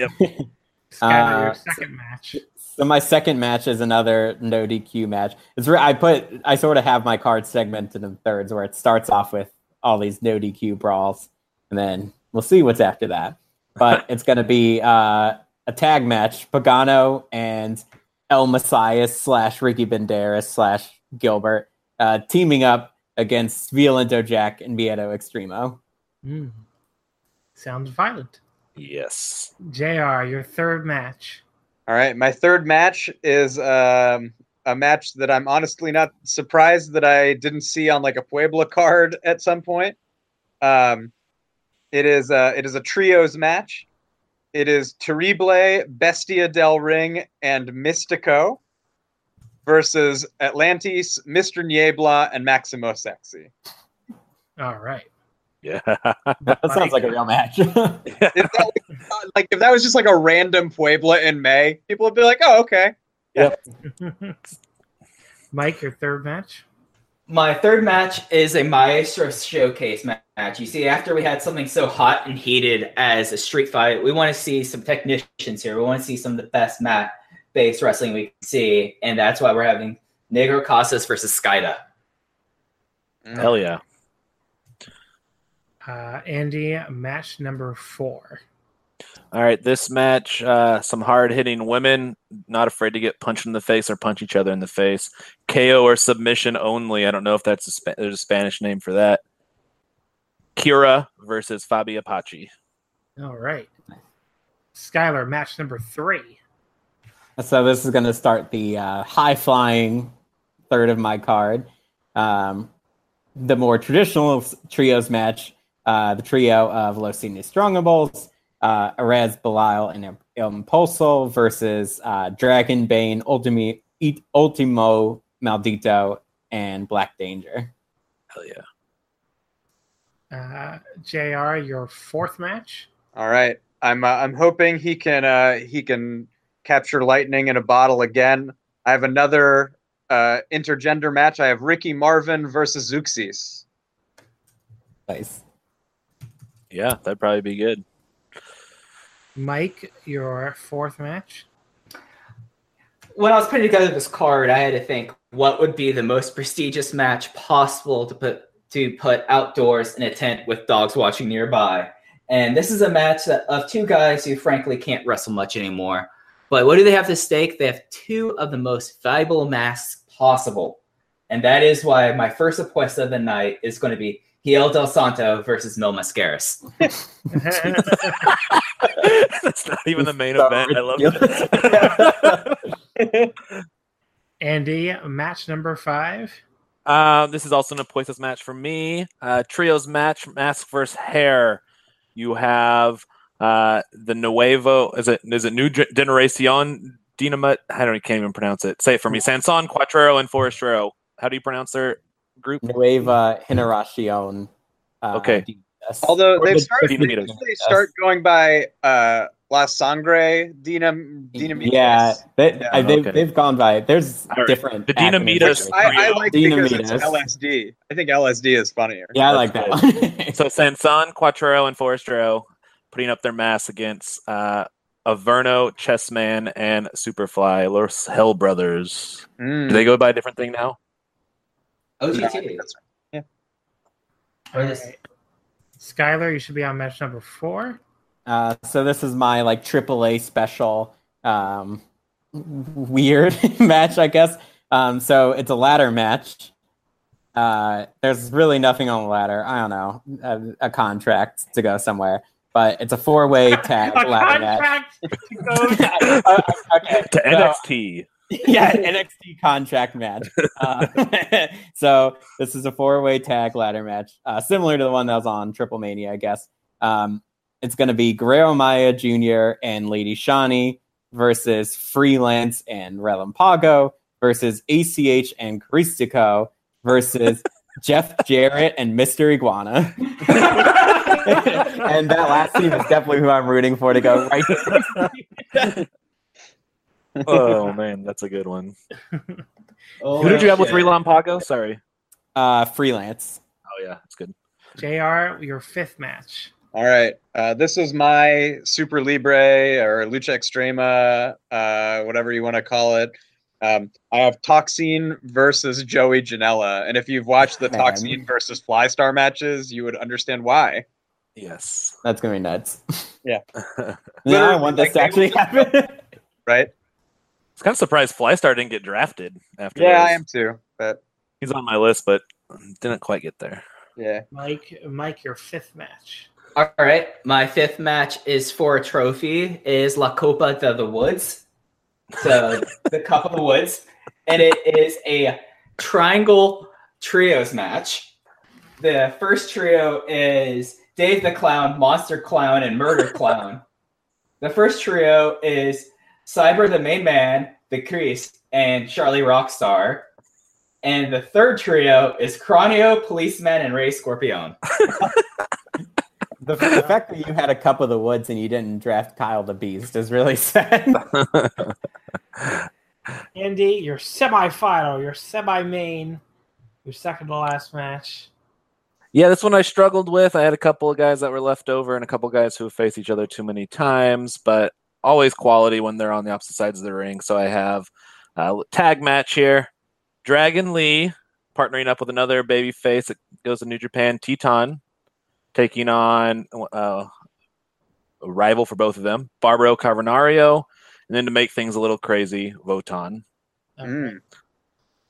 your Uh, second match. So my second match is another no DQ match. It's re- I put I sort of have my card segmented in thirds where it starts off with all these no DQ brawls, and then we'll see what's after that. But it's going to be uh, a tag match: Pagano and El Messias slash Ricky Banderas slash Gilbert uh, teaming up against Violento Jack and Miedo Extremo. Mm. Sounds violent. Yes. JR, your third match. All right, my third match is um, a match that I'm honestly not surprised that I didn't see on like a Puebla card at some point. Um, it is a, it is a trios match. It is Terrible, Bestia del Ring, and Mystico versus Atlantis, Mr. Niebla, and Maximo Sexy. All right. Yeah. That sounds like a real match. If that, like if that was just like a random Puebla in May, people would be like, "Oh, okay." Yep. Mike, your third match. My third match is a Maestro showcase match. You see, after we had something so hot and heated as a street fight, we want to see some technicians here. We want to see some of the best mat based wrestling we can see, and that's why we're having Negro Casas versus Skayde. Hell yeah. Uh, Andy, match number four. All right, this match, uh, some hard hitting women, not afraid to get punched in the face or punch each other in the face. KO or submission only. I don't know if that's a, Spa- there's a Spanish name for that. Kira versus Fabi Apache. All right. Skylar, match number three. So this is going to start the uh, high flying third of my card. Um, the more traditional trios match, uh, the trio of Los Cine Strongables, uh, Arez Belial and El Impulso versus uh, Dragon Bane, Ultimi, It- Ultimo Maldito, and Black Danger. Hell yeah. Uh, JR, your fourth match. All right. I'm uh, I'm hoping he can uh, he can capture lightning in a bottle again. I have another uh, intergender match. I have Ricky Marvin versus Zeuxis. Nice. Yeah, that'd probably be good. Mike, your fourth match. When I was putting together this card, I had to think what would be the most prestigious match possible to put to put outdoors in a tent with dogs watching nearby. And this is a match that, of two guys who frankly can't wrestle much anymore. But what do they have to stake? They have two of the most valuable masks possible. And that is why my first request of the night is going to be Hijo Del Santo versus Mil Mascaras. That's not even the main So event. I love ridiculous. that. Andy, match number five. Um, this is also an Apuestas match for me. Uh, trios match, mask versus hair. You have uh, the Nuevo. Is it is it New Gen- Generacion Dynamite? I don't can't even pronounce it. Say it for me. Sanson, Cuatrero, and Forastero. How do you pronounce their group? Nueva Generacion. Uh, Okay. DNS. Although they've the started, Dinamitas. they start going by uh, La Sangre Dinam Dinamitas. Yeah, they, Yeah. I, they've, Okay. they've gone by. There's All right. different. The acronyms. Dinamitas- I, I like because Dinamitas. it's LSD. I think LSD is funnier. Yeah, I like that one. So Sanson, Cuatrero, and Forastero putting up their masks against uh, Averno, Chessman, and Superfly, Los Hell Brothers. Mm. Do they go by a different thing now? No, I think OGT. right. Or this- Skylar, you should be on match number four. Uh, so this is my like AAA special um, weird match, I guess. Um, so it's a ladder match. Uh, there's really nothing on the ladder. I don't know, a, a contract to go somewhere, but it's a four-way tag A ladder match. to go Uh, okay, to so- NXT. yeah, NXT contract match. Uh, so this is a four-way tag ladder match, uh, similar to the one that was on Triple Mania, I guess. Um, it's going to be Guerrero Maya Jr. and Lady Shani versus Freelance and Relampago versus ACH and Caristico versus Jeff Jarrett and Mr. Iguana. and that last team is definitely who I'm rooting for to go right. Oh man, that's a good one. Oh, Who did you have with shit. Relampago? Sorry. Uh, freelance. Oh yeah, that's good. JR, your fifth match. All right. Uh, this is my Super Libre or Lucha Extrema, uh, whatever you want to call it. Um, I have Toxin versus Joey Janela. And if you've watched the Man. Toxin versus Flystar matches, you would understand why. Yes. That's gonna be nuts. Yeah. yeah, I want this Like, to actually happen. Right? It's kind of surprised Flystar didn't get drafted after. Yeah, I am too. But He's on my list, but didn't quite get there. yeah. Mike, Mike, your fifth match. All right, my fifth match is for a trophy. Is La Copa de the Woods, so the Cup of the Woods, and it is a triangle trios match. The first trio is Dave the Clown, Monster Clown, and Murder Clown. the first trio is Cyber the Main Man, The Crease, and Charlie Rockstar. And the third trio is Cranio, Policeman, and Ray Scorpion. the, the fact that you had a cup of the woods and you didn't draft Kyle the Beast is really sad. Andy, your semi-final, your semi-main, your second to last match. Yeah, this one I struggled with. I had a couple of guys that were left over and a couple of guys who faced each other too many times, but always quality when they're on the opposite sides of the ring. So I have a tag match here. Dragon Lee partnering up with another baby face that goes to New Japan, Titan, taking on uh, a rival for both of them, Barbaro Cavernario, and then to make things a little crazy, Votan. Okay. Mm.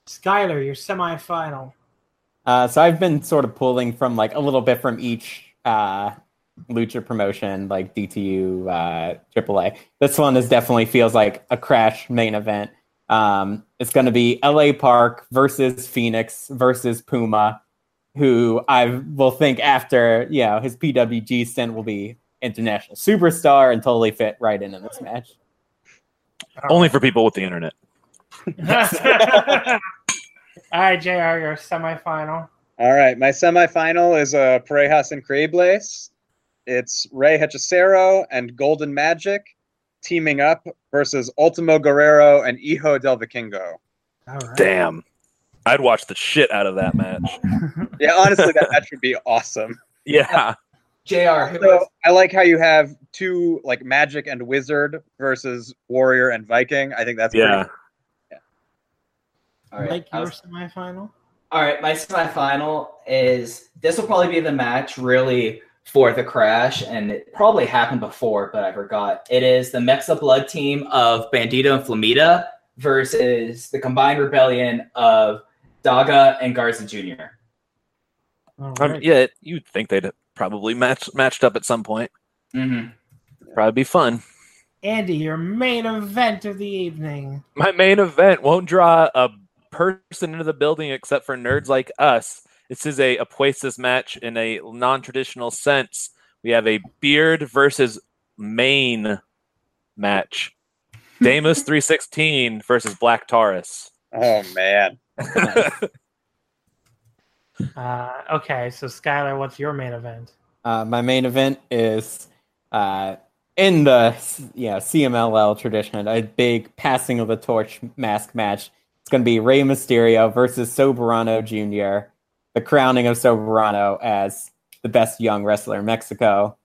Skylar, your semi-final. uh, so I've been sort of pulling from like a little bit from each uh, lucha promotion, like DTU, uh, AAA. This one is definitely feels like a crash main event. Um, it's going to be LA Park versus Phoenix versus Puma, who I will think after you know his PWG stint will be international superstar and totally fit right into this match. Only for people with the internet. All right, JR, your semi-final. All right, my semifinal is uh, Parejas and Creables. It's Rey Hechicero and Golden Magic teaming up versus Ultimo Guerrero and Hijo del Vikingo. All right. Damn. I'd watch the shit out of that match. Yeah, honestly, that match would be awesome. Yeah. JR, So I like how you have two like Magic and Wizard versus Warrior and Viking. I think that's Yeah. pretty- All right, Mike, I your was- semi-final. all right, my semifinal is this will probably be the match really for the crash, and it probably happened before, but I forgot. It is the Mexablood team of Bandido and Flamita versus the combined rebellion of Daga and Garza Jr. All Um, right. yeah, you'd think they'd probably match matched up at some point. hmm Probably be fun. Andy, your main event of the evening. My main event won't draw a person into the building except for nerds like us. This is a Apuestas match in a non-traditional sense. We have a beard versus mane match. Demus 316 versus Black Taurus. Oh man. Uh, okay, so Skylar, what's your main event? Uh, my main event is uh, in the you know, CMLL tradition, a big passing of the torch mask match. It's going to be Rey Mysterio versus Soberano Jr., the crowning of Soberano as the best young wrestler in Mexico.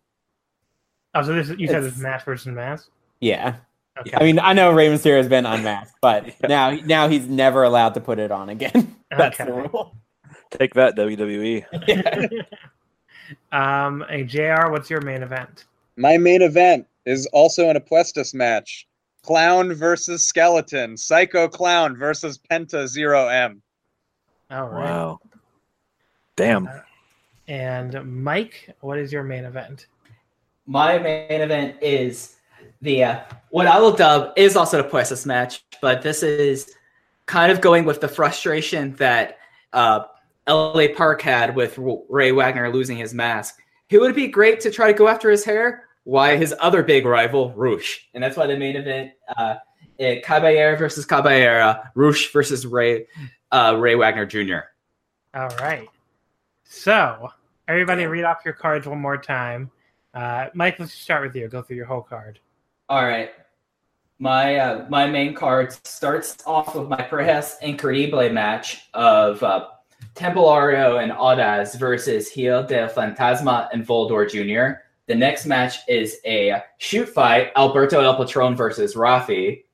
Oh, so this you said this It's- is match versus match? Yeah. Okay. I mean, I know Rey Mysterio has been unmasked, but Yeah. now now he's never allowed to put it on again. That's the rule. Take that. WWE. um, hey, JR, what's your main event? My main event is also an Apuestas match. Clown versus Skeleton. Psycho Clown versus Penta Zero M. All right. Wow. Damn. And Mike, what is your main event? My main event is the uh, what I will dub is also the Puestas match, but this is kind of going with the frustration that uh, LA Park had with Ray Wagner losing his mask. It would be great to try to go after his hair. Why his other big rival, Rush, and that's why the main event, uh, it, Caballero versus Caballera, Rush versus Ray uh, Ray Wagner Jr. All right. So, everybody read off your cards one more time. Uh, Mike, let's start with you. Go through your whole card. All right. My uh, my main card starts off with my Prejas Increíble match of uh, Templario and Audaz versus Hijo del Fantasma and Volador Jr. The next match is a shoot fight, Alberto El Patron versus Rafi.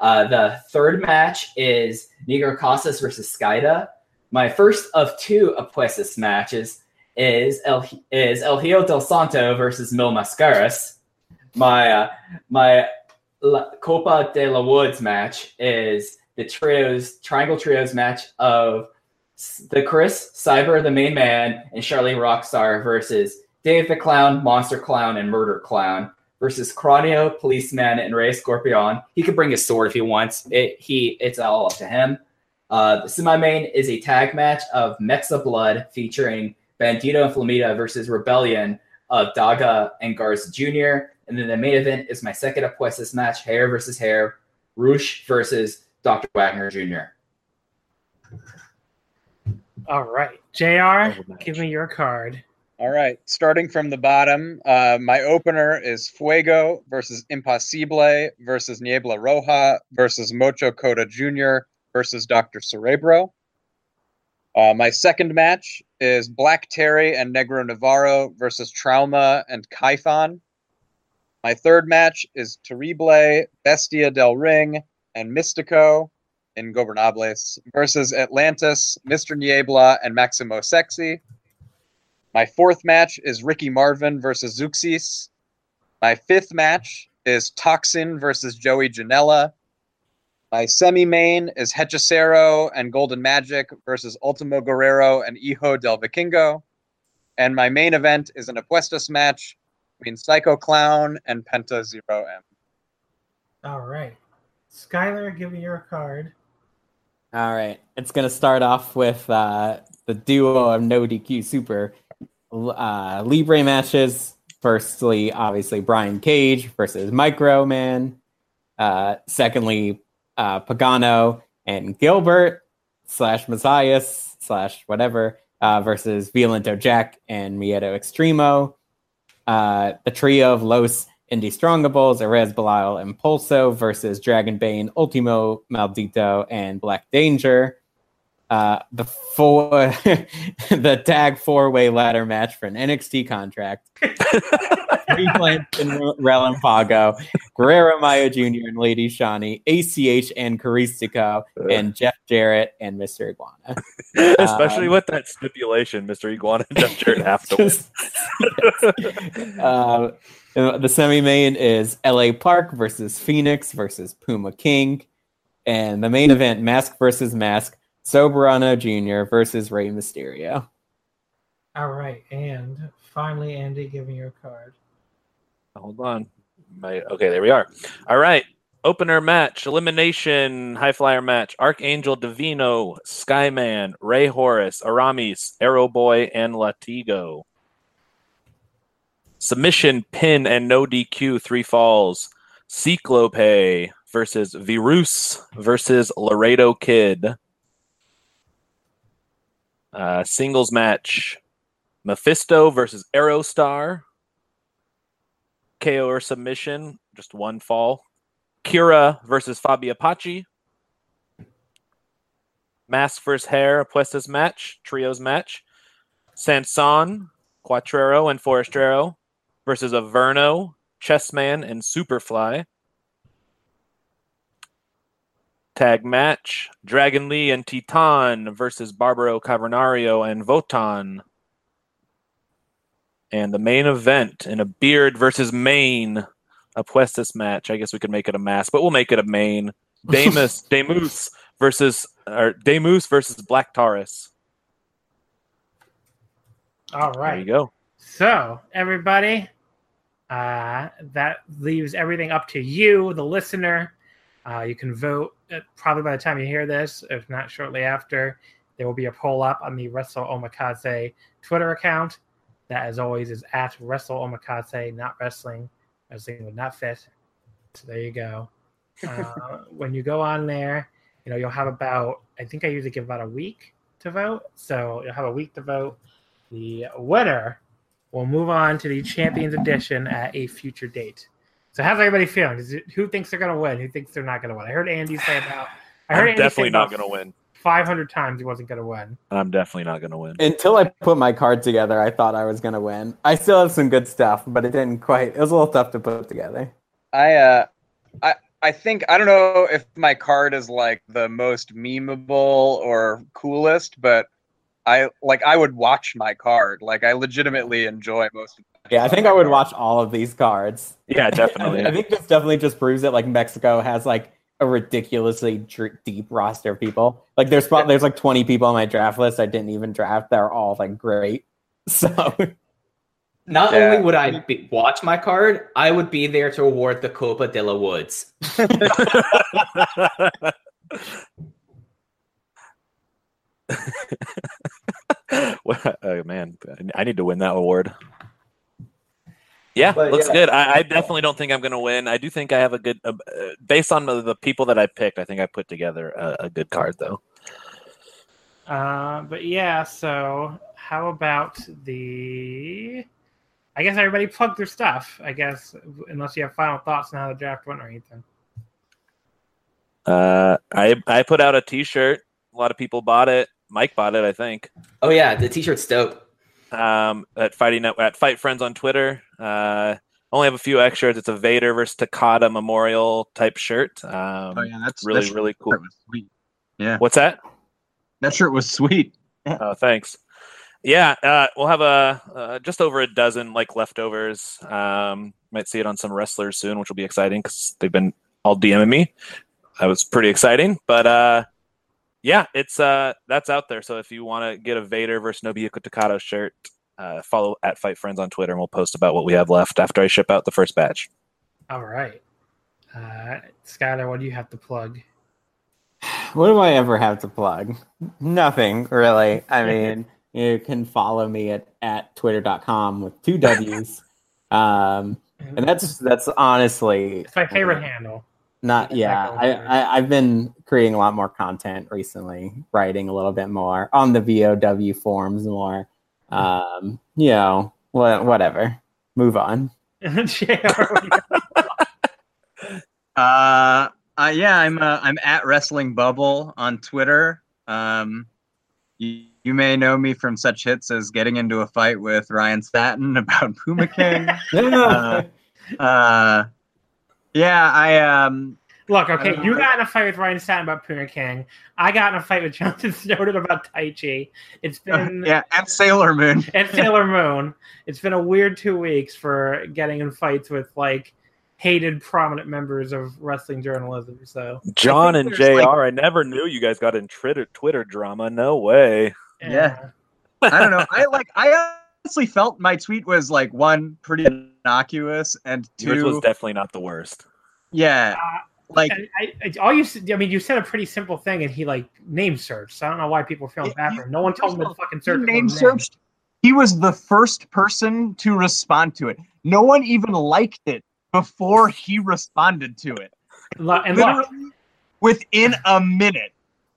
Uh, the third match is Negro Casas versus Skayde. My first of two Apuestas matches is El, is El Hijo del Santo versus Mil Mascaras. My uh, my La Copa de la Woods match is the trios triangle trios match of the Chris Cyber, the main man, and Charlie Rockstar versus Dave the Clown, Monster Clown, and Murder Clown versus Cranio, Policeman, and Ray Scorpion. He could bring his sword if he wants. It he it's all up to him. Uh, the semi main is a tag match of Mexablood featuring Bandido and Flamita versus Rebellion of Daga and Garza Jr. And then the main event is my second Apuestas match, Hair versus Hair, Rush versus Dr. Wagner Jr. All right. JR, give me your card. All right, starting from the bottom, uh, my opener is Fuego versus Imposible versus Niebla Roja versus Mocho Cota Jr. versus Dr. Cerebro. Uh, my second match is Black Terry and Negro Navarro versus Trauma and Kaifan. My third match is Terrible, Bestia del Ring, and Mystico Ingobernables versus Atlantis, Mr. Niebla, and Maximo Sexy. My fourth match is Ricky Marvin versus Zuxis. My fifth match is Toxin versus Joey Janela. My semi main is Hechicero and Golden Magic versus Ultimo Guerrero and Hijo del Vikingo. And my main event is an Apuestas match between Psycho Clown and Penta Zero M. All right. Skylar, give me your card. All right, it's gonna start off with uh, the duo of no DQ Super uh, Libre matches. Firstly, obviously Brian Cage versus Micro Man. Uh, secondly, uh, Pagano and Gilbert slash Matthias slash whatever uh, versus Violento Jack and Miedo Extremo. Uh, the trio of Los Indestrongables, Arez Belial, and Pulso versus Dragon Bane, Ultimo Maldito, and Black Danger. Uh, the four, the tag four-way ladder match for an NXT contract. Replants and Relampago, Guerrero Maya Jr. and Lady Shani, ACH and Caristico, and Jeff Jarrett and Mr. Iguana. Especially Um, with that stipulation, Mr. Iguana and Jeff Jarrett have to win. uh, the semi main is LA Park versus Phoenix versus Puma King. And the main event, Mask versus Mask, Soberano Jr. versus Rey Mysterio. All right, and finally, Andy, give me your card. Hold on. My okay, there we are. All right. Opener match, elimination, high flyer match. Arkangel Divino, Skyman, Rey Horus, Aramis, Aero Boy, and Latigo. Submission, pin, and no DQ, three falls. Cyclope versus Virus versus Laredo Kid. Uh, singles match, Mephisto versus Aerostar. KO or submission, just one fall. Kira versus Fabi Apache. Mask versus Hair, Apuestas match, trios match. Sanson, Cuatrero, and Forastero versus Averno, Chessman, and Superfly. Tag match, Dragon Lee and Titan versus Barbaro Cavernario and Votan. And the main event in a beard versus mane Apuestas match. I guess we could make it a mask, but we'll make it a mane. Demus Demus versus or Demus versus Black Taurus. All right. There you go. So, everybody, uh, that leaves everything up to you, the listener. Uh, you can vote uh, probably by the time you hear this, if not shortly after. There will be a poll up on the Wrestle Omakase Twitter account. That, as always, is at Wrestle Omakase, not wrestling. Wrestling would not fit. So there you go. Uh, when you go on there, you know you'll have about. I think I usually give about a week to vote. So you'll have a week to vote. The winner will move on to the Champions Edition at a future date. So how's everybody feeling? Is it, who thinks they're going to win? Who thinks they're not going to win? I heard Andy say about. I heard I'm Andy definitely not going to win. 500 times he wasn't going to win. I'm definitely not going to win. Until I put my card together, I thought I was gonna win. I still have some good stuff, but it didn't quite. It was a little tough to put together. I uh I I think I don't know if my card is like the most memeable or coolest, but I like I would watch my card. Like I legitimately enjoy most of. Yeah, I think I would watch all of these cards. Yeah, definitely. I think this definitely just proves that like Mexico has like a ridiculously dr- deep roster of people. Like there's pro- there's like 20 people on my draft list I didn't even draft. They're all like great. So Not Yeah. only would I be, watch my card, I would be there to award the Copa de la Woods. Well, oh man, I need to win that award. Yeah, But, looks yeah. good. I, I definitely don't think I'm going to win. I do think I have a good, uh, uh, based on the, the people that I picked. I think I put together a, a good card, though. Uh, but yeah, so how about the? I guess everybody plugged their stuff. I guess unless you have final thoughts on how the draft went or anything. Uh, I I put out a T-shirt. A lot of people bought it. Mike bought it, I think. Oh yeah, the t-shirt's dope. Um, at fighting Net- at Fight Friends on Twitter. Uh, only have a few extras. It's a Vader versus Takada memorial type shirt. Um, Oh yeah, that's really that really cool. was sweet. Yeah, What's that? that shirt was sweet. Oh, thanks. Yeah, uh, we'll have a uh, just over a dozen like leftovers. Um, might see it on some wrestlers soon, which will be exciting because they've been all DMing me. That was pretty exciting, but uh, yeah, it's uh, that's out there. So if you want to get a Vader versus Nobuhiko Takada shirt, uh, follow at Fight Friends on Twitter, and we'll post about what we have left after I ship out the first batch. All right, uh, Skylar, what do you have to plug? what do I ever have to plug? Nothing really. I mean, you can follow me at, at twitter.com with two W's. Um, and that's that's honestly It's my favorite handle. Not yeah. I, I I've been creating a lot more content recently, writing a little bit more on the VOW forms more. Um, you know, wha- whatever. Move on. JR, what do you- Uh, uh yeah, I'm uh, I'm at Wrestling Bubble on Twitter. Um, you, you may know me from such hits as getting into a fight with Ryan Satin about Puma King. Uh, uh, yeah, I um, Look, okay, Uh, you got in a fight with Ryan Satin about Puma King. I got in a fight with Jonathan Snowden about Taichi. It's been yeah, and Sailor Moon. and Sailor Moon. It's been a weird two weeks for getting in fights with like hated prominent members of wrestling journalism. So John and Jr. like- I never knew you guys got in Twitter Twitter drama. No way. Yeah. I don't know. I like. I honestly felt my tweet was like one pretty innocuous, and two Yours was definitely not the worst. yeah, uh, like I, I, all you, s- I mean, you said a pretty simple thing, and he like name searched. So I don't know why people are feeling bad for him. No one told him to fucking search. for name him. searched. He was the first person to respond to it. No one even liked it before he responded to it. And look, Literally, within a minute,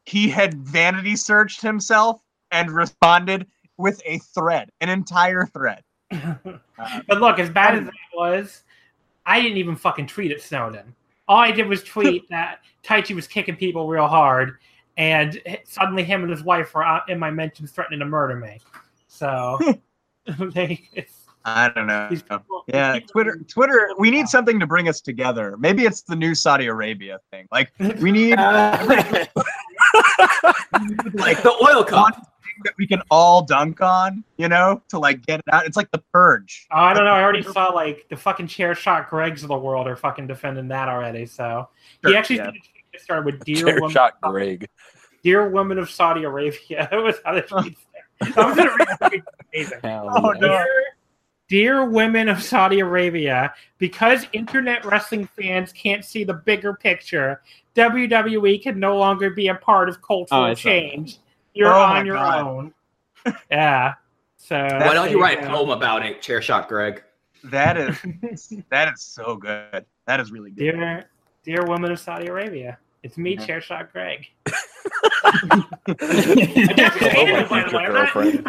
he had vanity searched himself and responded with a thread, an entire thread. but look, as bad as that was, I didn't even fucking tweet at Snowden. All I did was tweet that Taichi was kicking people real hard, and suddenly him and his wife were out in my mentions threatening to murder me. So they, I don't know. people, Yeah, Twitter. Twitter. We need something to bring us together. Maybe it's the new Saudi Arabia thing. Like we need Uh, like the oil cup. One thing that we can all dunk on. You know, to like get it out. It's like the purge. Oh, I don't know. I already saw like the fucking chair shot Gregs of the world are fucking defending that already. So he actually yeah. did a started with "Dear Chair woman, shot Greg. dear woman of Saudi Arabia." That was how the tweet. I was gonna read the tweet. It's amazing. hell Oh, yeah. no. Dear, dear women of Saudi Arabia, because internet wrestling fans can't see the bigger picture, WWE can no longer be a part of Oh, cultural I saw that. change. You're Oh on your God. own. Yeah. So Why don't you write a poem about it, Chair Shot Greg? That is that is so good. That is really good. Dear, dear woman of Saudi Arabia, it's me, Mhm. Chairshot Greg. Hello, I my future girlfriend.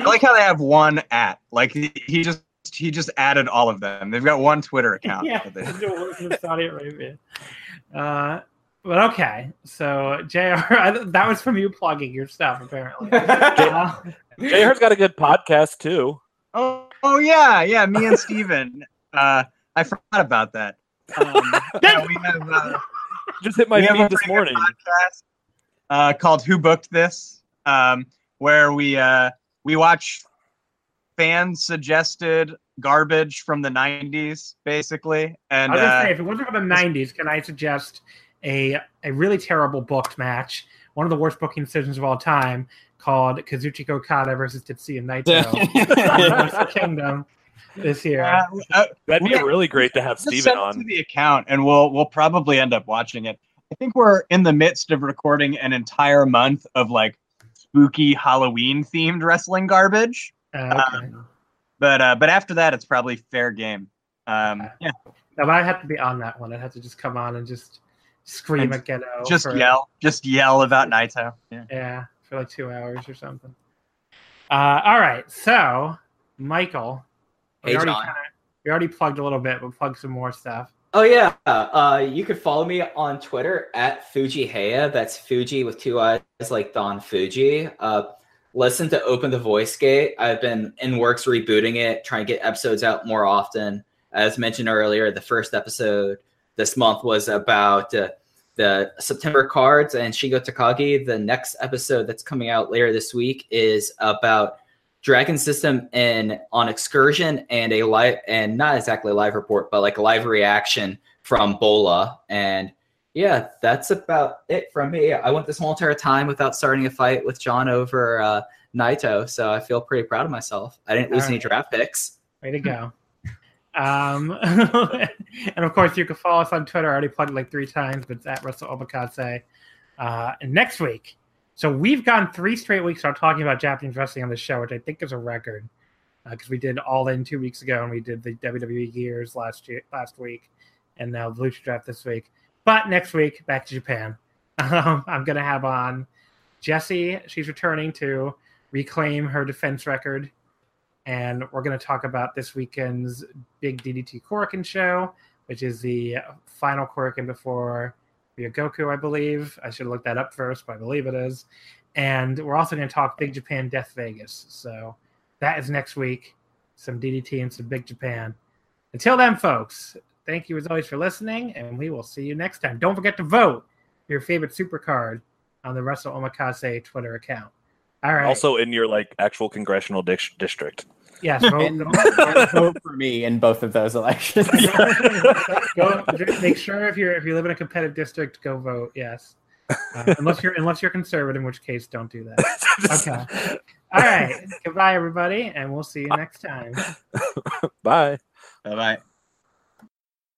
I like how they have one at. Like he, he just he just added all of them. They've got one Twitter account. yeah, for this. dear woman of Saudi Arabia. Uh, but okay, so Jr. I- that was from you plugging your stuff, apparently. Uh, JR's got a good podcast too. Oh, oh yeah, yeah. Me and Steven. Uh, I forgot about that. Um, yeah, we have uh, Just hit my we feed this morning. podcast uh, called "Who Booked This," um, where we uh, we watch fan suggested garbage from the '90s, basically. And I was gonna uh, say, if it wasn't for the '90s, can I suggest a a really terrible booked match, one of the worst booking decisions of all time, called Kazuchika Okada versus Tetsuya Naito, Wrestle Kingdom this year. uh, uh, That'd be Yeah. really great to have just Steven on. to the account, and we'll we'll probably end up watching it. I think we're in the midst of recording an entire month of like spooky Halloween themed wrestling garbage. Uh, okay. But uh, but after that, it's probably fair game. Um, Okay. yeah, No, but I have to be on that one. I'd have to just come on and just scream And at Ghetto. just for, yell, just yell about Naito. Yeah. Yeah, for like two hours or something. Uh, all right, so Michael, we Hey, already John. kinda, we already plugged a little bit, but plug some more stuff. Oh yeah, uh, you can follow me on Twitter at Fuji Heya. That's Fuji with two eyes, like Don Fuji. Uh, listen to Open the Voice Gate. I've been in works rebooting it, trying to get episodes out more often. As mentioned earlier, the first episode this month was about uh, the September cards and Shingo Takagi. The next episode that's coming out later this week is about Dragon System and on excursion and a live and not exactly a live report, but like a live reaction from Bola. And yeah, that's about it from me. I went this whole entire time without starting a fight with John over uh, Naito, so I feel pretty proud of myself. I didn't lose any draft picks. Way to go. Um, and of course, you can follow us on Twitter. I already plugged it like three times, but it's at Wrestle Omakase. Uh, and next week, so we've gone three straight weeks without talking about Japanese wrestling on the show, which I think is a record because we did All In two weeks ago and we did the WWE Gears last year, last week, and now the Lucha Draft this week. But next week, back to Japan. Um, I'm going to have on Jessie. She's returning to reclaim her defense record and we're going to talk about this weekend's big DDT Korakuen show, which is the final Korakuen before Ryogoku, I believe. I should looked that up first, but I believe it is. And we're also going to talk Big Japan Death Vegas. So that is next week. Some DDT and some Big Japan. Until then, folks, thank you as always for listening, and we will see you next time. Don't forget to vote your favorite super card on the Wrestle Omakase Twitter account. All right. Also in your like actual congressional dis- district. Yes, vote. And vote for me in both of those elections. go, make sure if you're if you live in a competitive district, go vote. Yes. Uh, unless you're unless you're conservative, in which case, don't do that. Okay. All right. Goodbye, everybody, and we'll see you next time. Bye. Bye bye.